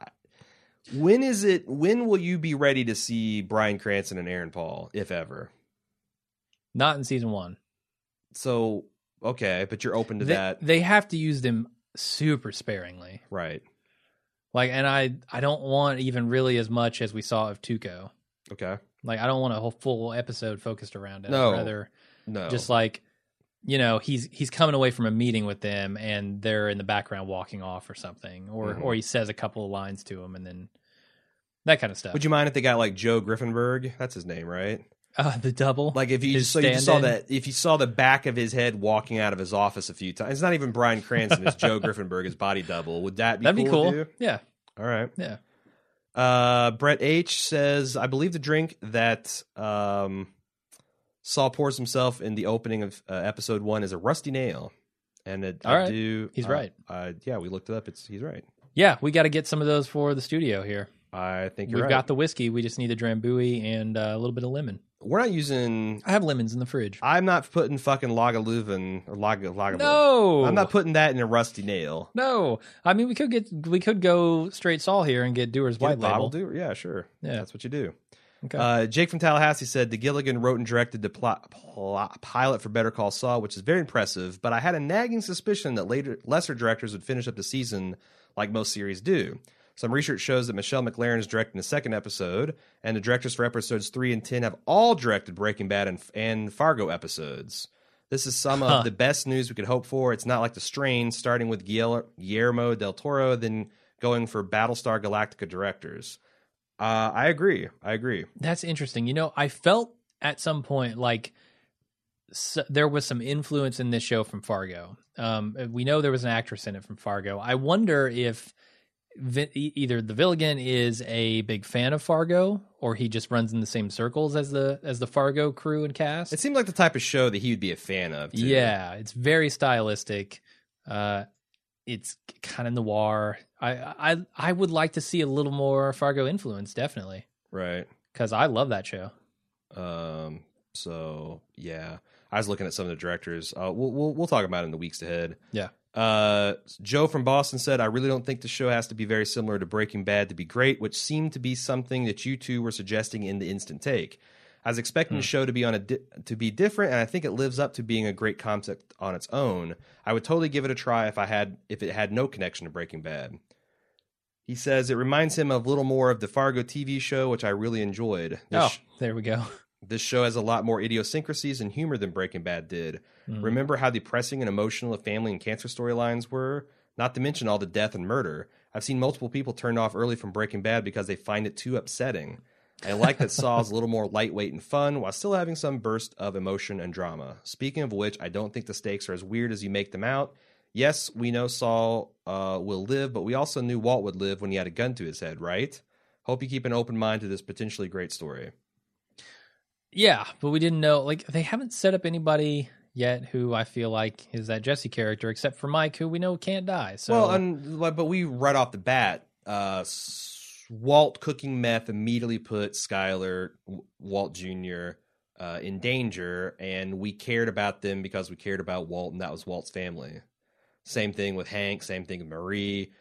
when is it when will you be ready to see Bryan Cranston and Aaron Paul if ever? Not in season one. So, okay, but you're open to They, that. they have to use them super sparingly. Right. Like, and I I don't want even really as much as we saw of Tuco. Okay. Like, I don't want a whole full episode focused around it. No. rather No. just like you know he's he's coming away from a meeting with them and they're in the background walking off or something or Mhm. or he says a couple of lines to him and then that kind of stuff Would you mind if they got like Joe Griffinberg? That's his name, right? Uh, the double Like if you just, so you just saw that if you saw the back of his head walking out of his office a few times. It's not even Bryan Cranston, it's Joe *laughs* Griffinberg, his body double. Would that be that'd be cool? cool with you? yeah All right. yeah Uh, Brett H says, I believe the drink that um, Saul pours himself in the opening of uh, episode one is a rusty nail. And it, All I right. do. He's uh, right. Yeah, we looked it up. It's He's right. yeah we got to get some of those for the studio here I think you're we've right. got the whiskey we just need the drambuie and uh, a little bit of lemon We're not using. i have lemons in the fridge I'm not putting fucking Lagavulin or Lag, Lagavulin. no I'm not putting that in a rusty nail. no i mean we could get we could go straight saul here and get Dewar's white label do Yeah, sure. Yeah. That's what you do. okay Uh, Jake from Tallahassee said the Gilligan wrote and directed the plot, plot, pilot for Better Call Saul, which is very impressive. But I had a nagging suspicion that later lesser directors would finish up the season like most series do. Some research shows that Michelle MacLaren is directing the second episode, and the directors for episodes three and ten have all directed Breaking Bad and, and Fargo episodes. This is some Huh. of the best news we could hope for. It's not like The Strain, starting with Guillermo del Toro, then going for Battlestar Galactica directors. Uh, I agree. I agree. That's interesting. You know, I felt at some point like s there was some influence in this show from Fargo. Um, we know there was an actress in it from Fargo. I wonder if Either the Villigan is a big fan of Fargo, or he just runs in the same circles as the as the Fargo crew and cast. It seemed like the type of show that he would be a fan of. Too. yeah, it's very stylistic. Uh, it's kind of noir. I, I I would like to see a little more Fargo influence, definitely, right. because I love that show. Um. So yeah, I was looking at some of the directors. Uh, we'll we'll, we'll talk about it in the weeks ahead. Yeah. Uh, Joe from Boston said, "I really don't think the show has to be very similar to Breaking Bad to be great, which seemed to be something that you two were suggesting in the instant take. I was expecting the show to be on a di- to be different, and I think it lives up to being a great concept on its own. I would totally give it a try if I had if it had no connection to Breaking Bad." He says it reminds him of a little more of the Fargo TV show, which I really enjoyed. This, Oh, there we go. this show has a lot more idiosyncrasies and humor than Breaking Bad did. Mm. Remember how depressing and emotional the family and cancer storylines were? Not to mention all the death and murder. I've seen multiple people turned off early from Breaking Bad because they find it too upsetting. I like that Saul's a little more lightweight and fun while still having some burst of emotion and drama. Speaking of which, I don't think the stakes are as weird as you make them out. Yes, we know Saul uh, will live, but we also knew Walt would live when he had a gun to his head, right? Hope you keep an open mind to this potentially great story. Yeah, but we didn't know. Like, they haven't set up anybody yet who I feel like is that Jesse character, except for Mike, who we know can't die. So, well, and, but we right off the bat, uh, Walt cooking meth immediately put Skyler, Walt Jr. Uh, in danger, and we cared about them because we cared about Walt, and that was Walt's family. Same thing with Hank. Same thing with Marie.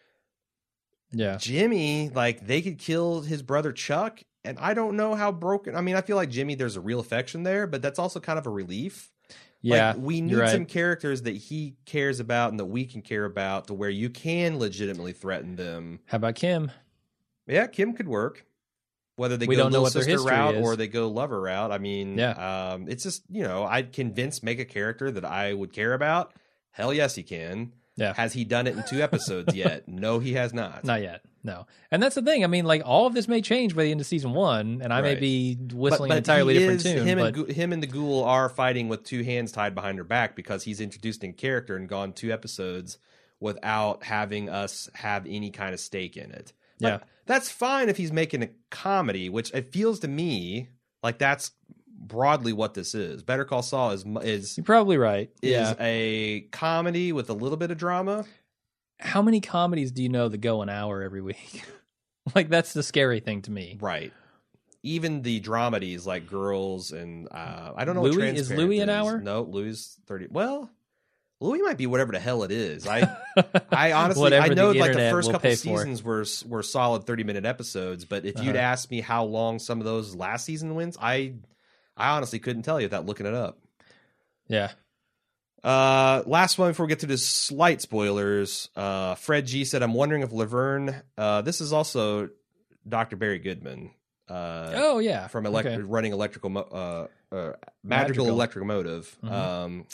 yeah, Jimmy, like they could kill his brother Chuck, and I don't know how broken. I mean, I feel like Jimmy, there's a real affection there, but that's also kind of a relief. Yeah. Like, we need right. some characters that he cares about and that we can care about to where you can legitimately threaten them. How about Kim? Yeah, Kim could work. whether they We go don't know what sister route is. or they go lover route. I mean, Yeah. um, it's just you know, I'd convince make a character that I would care about. Hell yes, he can. Yeah. Has he done it in two episodes yet? *laughs* No, he has not. Not yet. No. And that's the thing. I mean, like all of this may change by the end of season one, and I may be But- whistling but an entirely different is- tune. Him but and him and the Gould are fighting with two hands tied behind her back because he's introduced in character and gone two episodes without having us have any kind of stake in it. But Yeah. that's fine if he's making a comedy, which it feels to me like that's broadly what this is. Better Call Saul is is you're probably right. is yeah. a comedy with a little bit of drama. How many comedies do you know that go an hour every week? *laughs* like that's the scary thing to me. Right. Even the dramedies like Girls and uh, I don't know. what Louie- is Louie an is. hour? No, Louie thirty. Well, Louie might be whatever the hell it is. I *laughs* I honestly I the know like the first couple seasons were were solid thirty minute episodes, but if you'd Uh-huh. asked me how long some of those last season wins, I I honestly couldn't tell you without looking it up. yeah. Uh, last one before we get to the slight spoilers. Uh, Fred G said, "I'm wondering if Laverne. Uh, this is also Dr. Barry Goodman. Uh, Oh yeah. from elect- Okay. running electrical mo- uh, uh, magical, Magical. electric motive. Mhm. Um,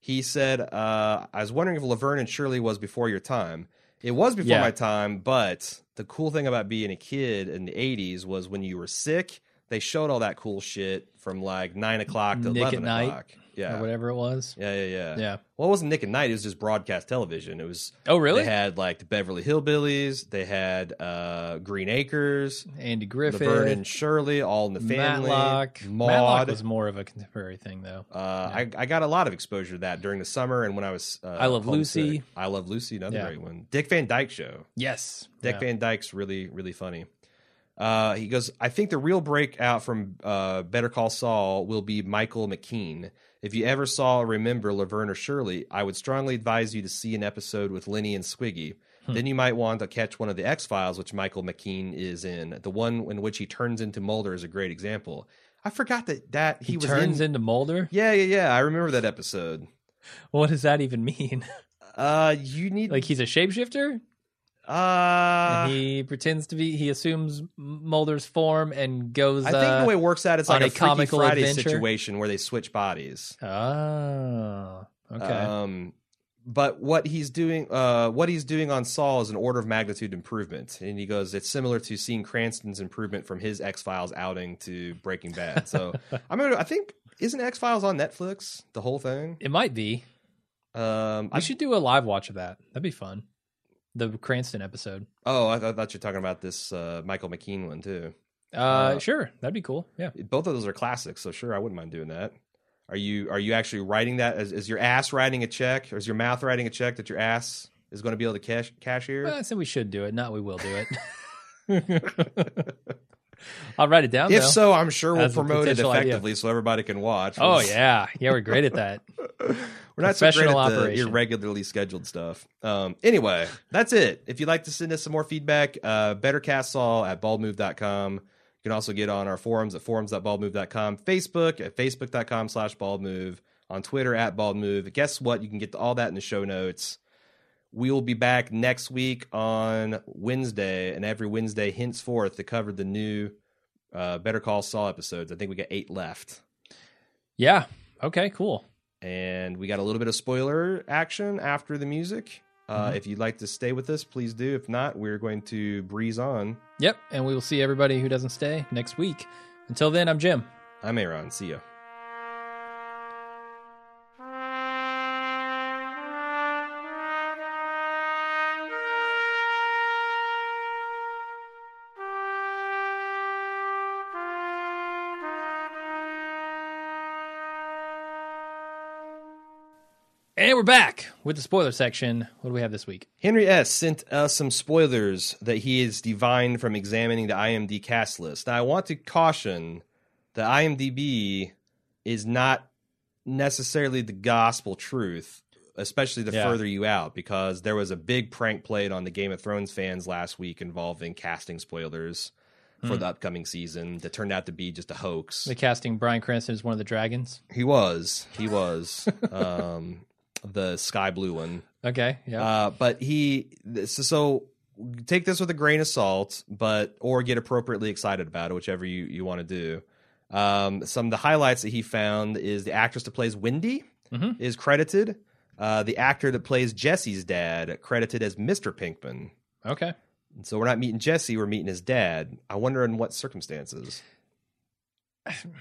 he said, uh, "I was wondering if Laverne and Shirley was before your time. It was before Yeah. my time, but the cool thing about being a kid in the '80s was when you were sick, they showed all that cool shit from like nine o'clock to Nick at eleven Night, o'clock. Yeah, Or whatever it was. yeah, yeah, yeah. Yeah. Well, it wasn't Nick at Night. It was just broadcast television. It was Oh really? they had like the Beverly Hillbillies. They had uh, Green Acres. Andy Griffith. Laverne and Shirley, All in the Family, Matlock. Maude. Matlock was more of a contemporary thing, though. uh, I, I got a lot of exposure to that during the summer and when I was. Uh, I Love. Lucy. I love Lucy, another Yeah. great one. Dick Van Dyke Show. Yes. Dick Yeah. Van Dyke's really really funny. Uh, he goes, I think the real breakout from uh, Better Call Saul will be Michael McKean. If you ever saw or remember Laverne or Shirley, I would strongly advise you to see an episode with Lenny and Squiggy. Hmm. Then you might want to catch one of the X Files, which Michael McKean is in. The one in which he turns into Mulder is a great example. I forgot that that he, He, was turns in. into Mulder. yeah, yeah, yeah. I remember that episode. *laughs* What does that even mean? Uh, you need like he's a shapeshifter? Uh. and he pretends to be. He assumes Mulder's form and goes. I think uh, the way it works out, it's like a, a Freaky Friday adventure? situation where they switch bodies. Oh, okay. Um, but what he's doing, uh, what he's doing on Saul is an order of magnitude improvement, and he goes, it's similar to seeing Cranston's improvement from his X Files outing to Breaking Bad. So *laughs* I'm gonna, I think, isn't X Files on Netflix? The whole thing. it might be. Um, We I, should do a live watch of that. That'd be fun. The Cranston episode. oh, I, I thought you were talking about this uh, Michael McKean one too. Uh, Uh, sure, that'd be cool. Yeah. Both of those are classics, so sure, I wouldn't mind doing that. Are you are you actually writing that? Is, is your ass writing a check, or is your mouth writing a check that your ass is going to be able to cash cashier? Well, I said we should do it. Not we will do it. *laughs* *laughs* *laughs* I'll write it down. if though. so, I'm sure we'll promote it potential idea. effectively so everybody can watch. Oh yeah, yeah, we're great at that. *laughs* we're not so great at the operation. irregularly scheduled stuff. Um, anyway, that's it. If you'd like to send us some more feedback, uh, bettercastsaw at baldmove.com. You can also get on our forums at forums.baldmove.com, Facebook at facebook.com slash baldmove, on Twitter at baldmove. Guess what? You can get all that in the show notes. We will be back next week on Wednesday, and every Wednesday henceforth to cover the new uh, Better Call Saul episodes. I think we got eight left. Yeah. Okay. Cool. And we got a little bit of spoiler action after the music. Uh, Mhm. If you'd like to stay with us, please do. If not, we're going to breeze on. Yep. And we will see everybody who doesn't stay next week. Until then, I'm Jim. I'm Aaron. See ya. We're back with the spoiler section. What do we have this week? Henry S. sent us some spoilers that he has divined from examining the IMD cast list. Now, I want to caution that IMDb is not necessarily the gospel truth, especially the Yeah. further you out, because there was a big prank played on the Game of Thrones fans last week involving casting spoilers for Hmm. the upcoming season that turned out to be just a hoax. The casting Bryan Cranston as one of the dragons. He was. He was. *laughs* um, the sky blue one. Okay. Yeah. Uh, but he so, so take this with a grain of salt, but or get appropriately excited about it, whichever you you want to do. Um, some of the highlights that he found is the actress that plays Wendy Mhm. is credited. Uh, the actor that plays Jesse's dad credited as Mr. Pinkman. Okay. And so we're not meeting Jesse, we're meeting his dad. I wonder in what circumstances. *sighs*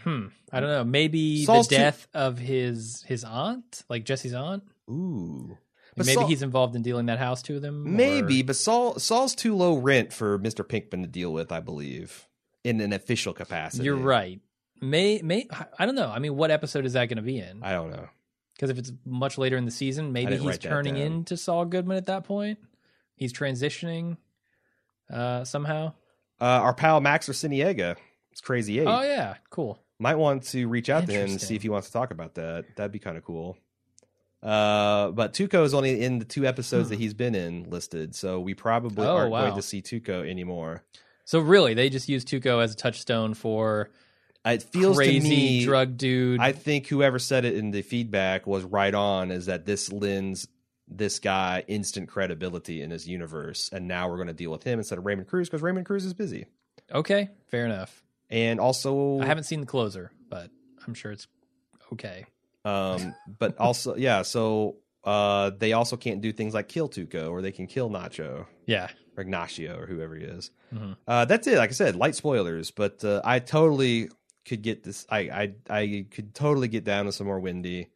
Hmm. I don't know. Maybe Saul's the too- death of his his aunt, like Jesse's aunt. Ooh. But maybe Saul- he's involved in dealing that house to them. or- Maybe, but Saul Saul's too low rent for Mr. Pinkman to deal with, I believe, in an official capacity. You're right. May may I don't know. I mean, what episode is that going to be in? I don't know. Because if it's much later in the season, maybe he's turning into Saul Goodman at that point. He's transitioning uh, somehow. Uh, our pal Max Arciniega, it's Crazy Eight. Oh yeah, cool. Might want to reach out to him and see if he wants to talk about that. That'd be kind of cool. Uh, but Tuco is only in the two episodes that he's been in listed, so we probably Oh, aren't wow. going to see Tuco anymore. So really, they just use Tuco as a touchstone for It feels crazy to me, drug dude. I think whoever said it in the feedback was right on. Is that this lends this guy instant credibility in his universe, and now we're going to deal with him instead of Raymond Cruz because Raymond Cruz is busy, okay, fair enough. and also I haven't seen the closer, but I'm sure it's okay. Um, but also, *laughs* yeah. So uh, they also can't do things like kill Tuco, or they can kill Nacho Yeah. or Ignacio or whoever he is. Mhm. Uh, that's it. Like I said, light spoilers, but uh, I totally could get this. I, I I could totally get down to some more Wendy.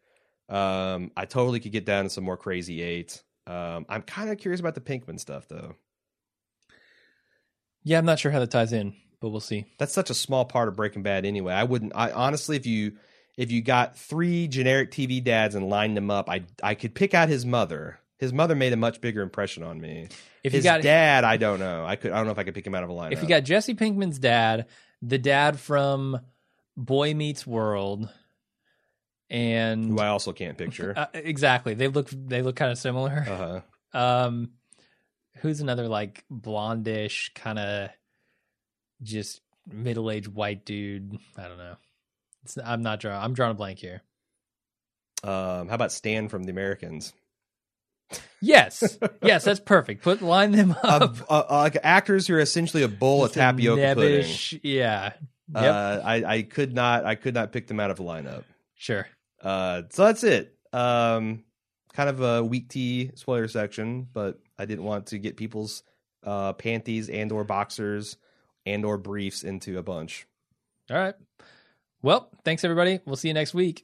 Um, I totally could get down to some more crazy eight. Um, I'm kind of curious about the Pinkman stuff though. Yeah, I'm not sure how that ties in, but we'll see. That's such a small part of Breaking Bad anyway. I wouldn't. I honestly, if you if you got three generic TV dads and lined them up, I I could pick out his mother. His mother made a much bigger impression on me. If his you got dad, I don't know. I could. I don't know if I could pick him out of a lineup. if you got Jesse Pinkman's dad, the dad from Boy Meets World, and who I also can't picture. *laughs* uh, exactly, they look they look kind of similar. Uh huh. *laughs* Um, who's another like blondish kind of just middle aged white dude? I don't know. It's, I'm not drawing. I'm drawing a blank here. Um, how about Stan from The Americans? Yes, *laughs* yes, that's perfect. Put line them up. Uh, uh, like actors who are essentially a bowl of Just a tapioca pudding. nebbish- Yeah. Yep. Uh, I, I could not. I could not pick them out of a lineup. sure. Uh, so that's it. Um, kind of a weak tea spoiler section, but I didn't want to get people's uh, panties and or boxers and or briefs into a bunch. All right. Well, thanks everybody. We'll see you next week.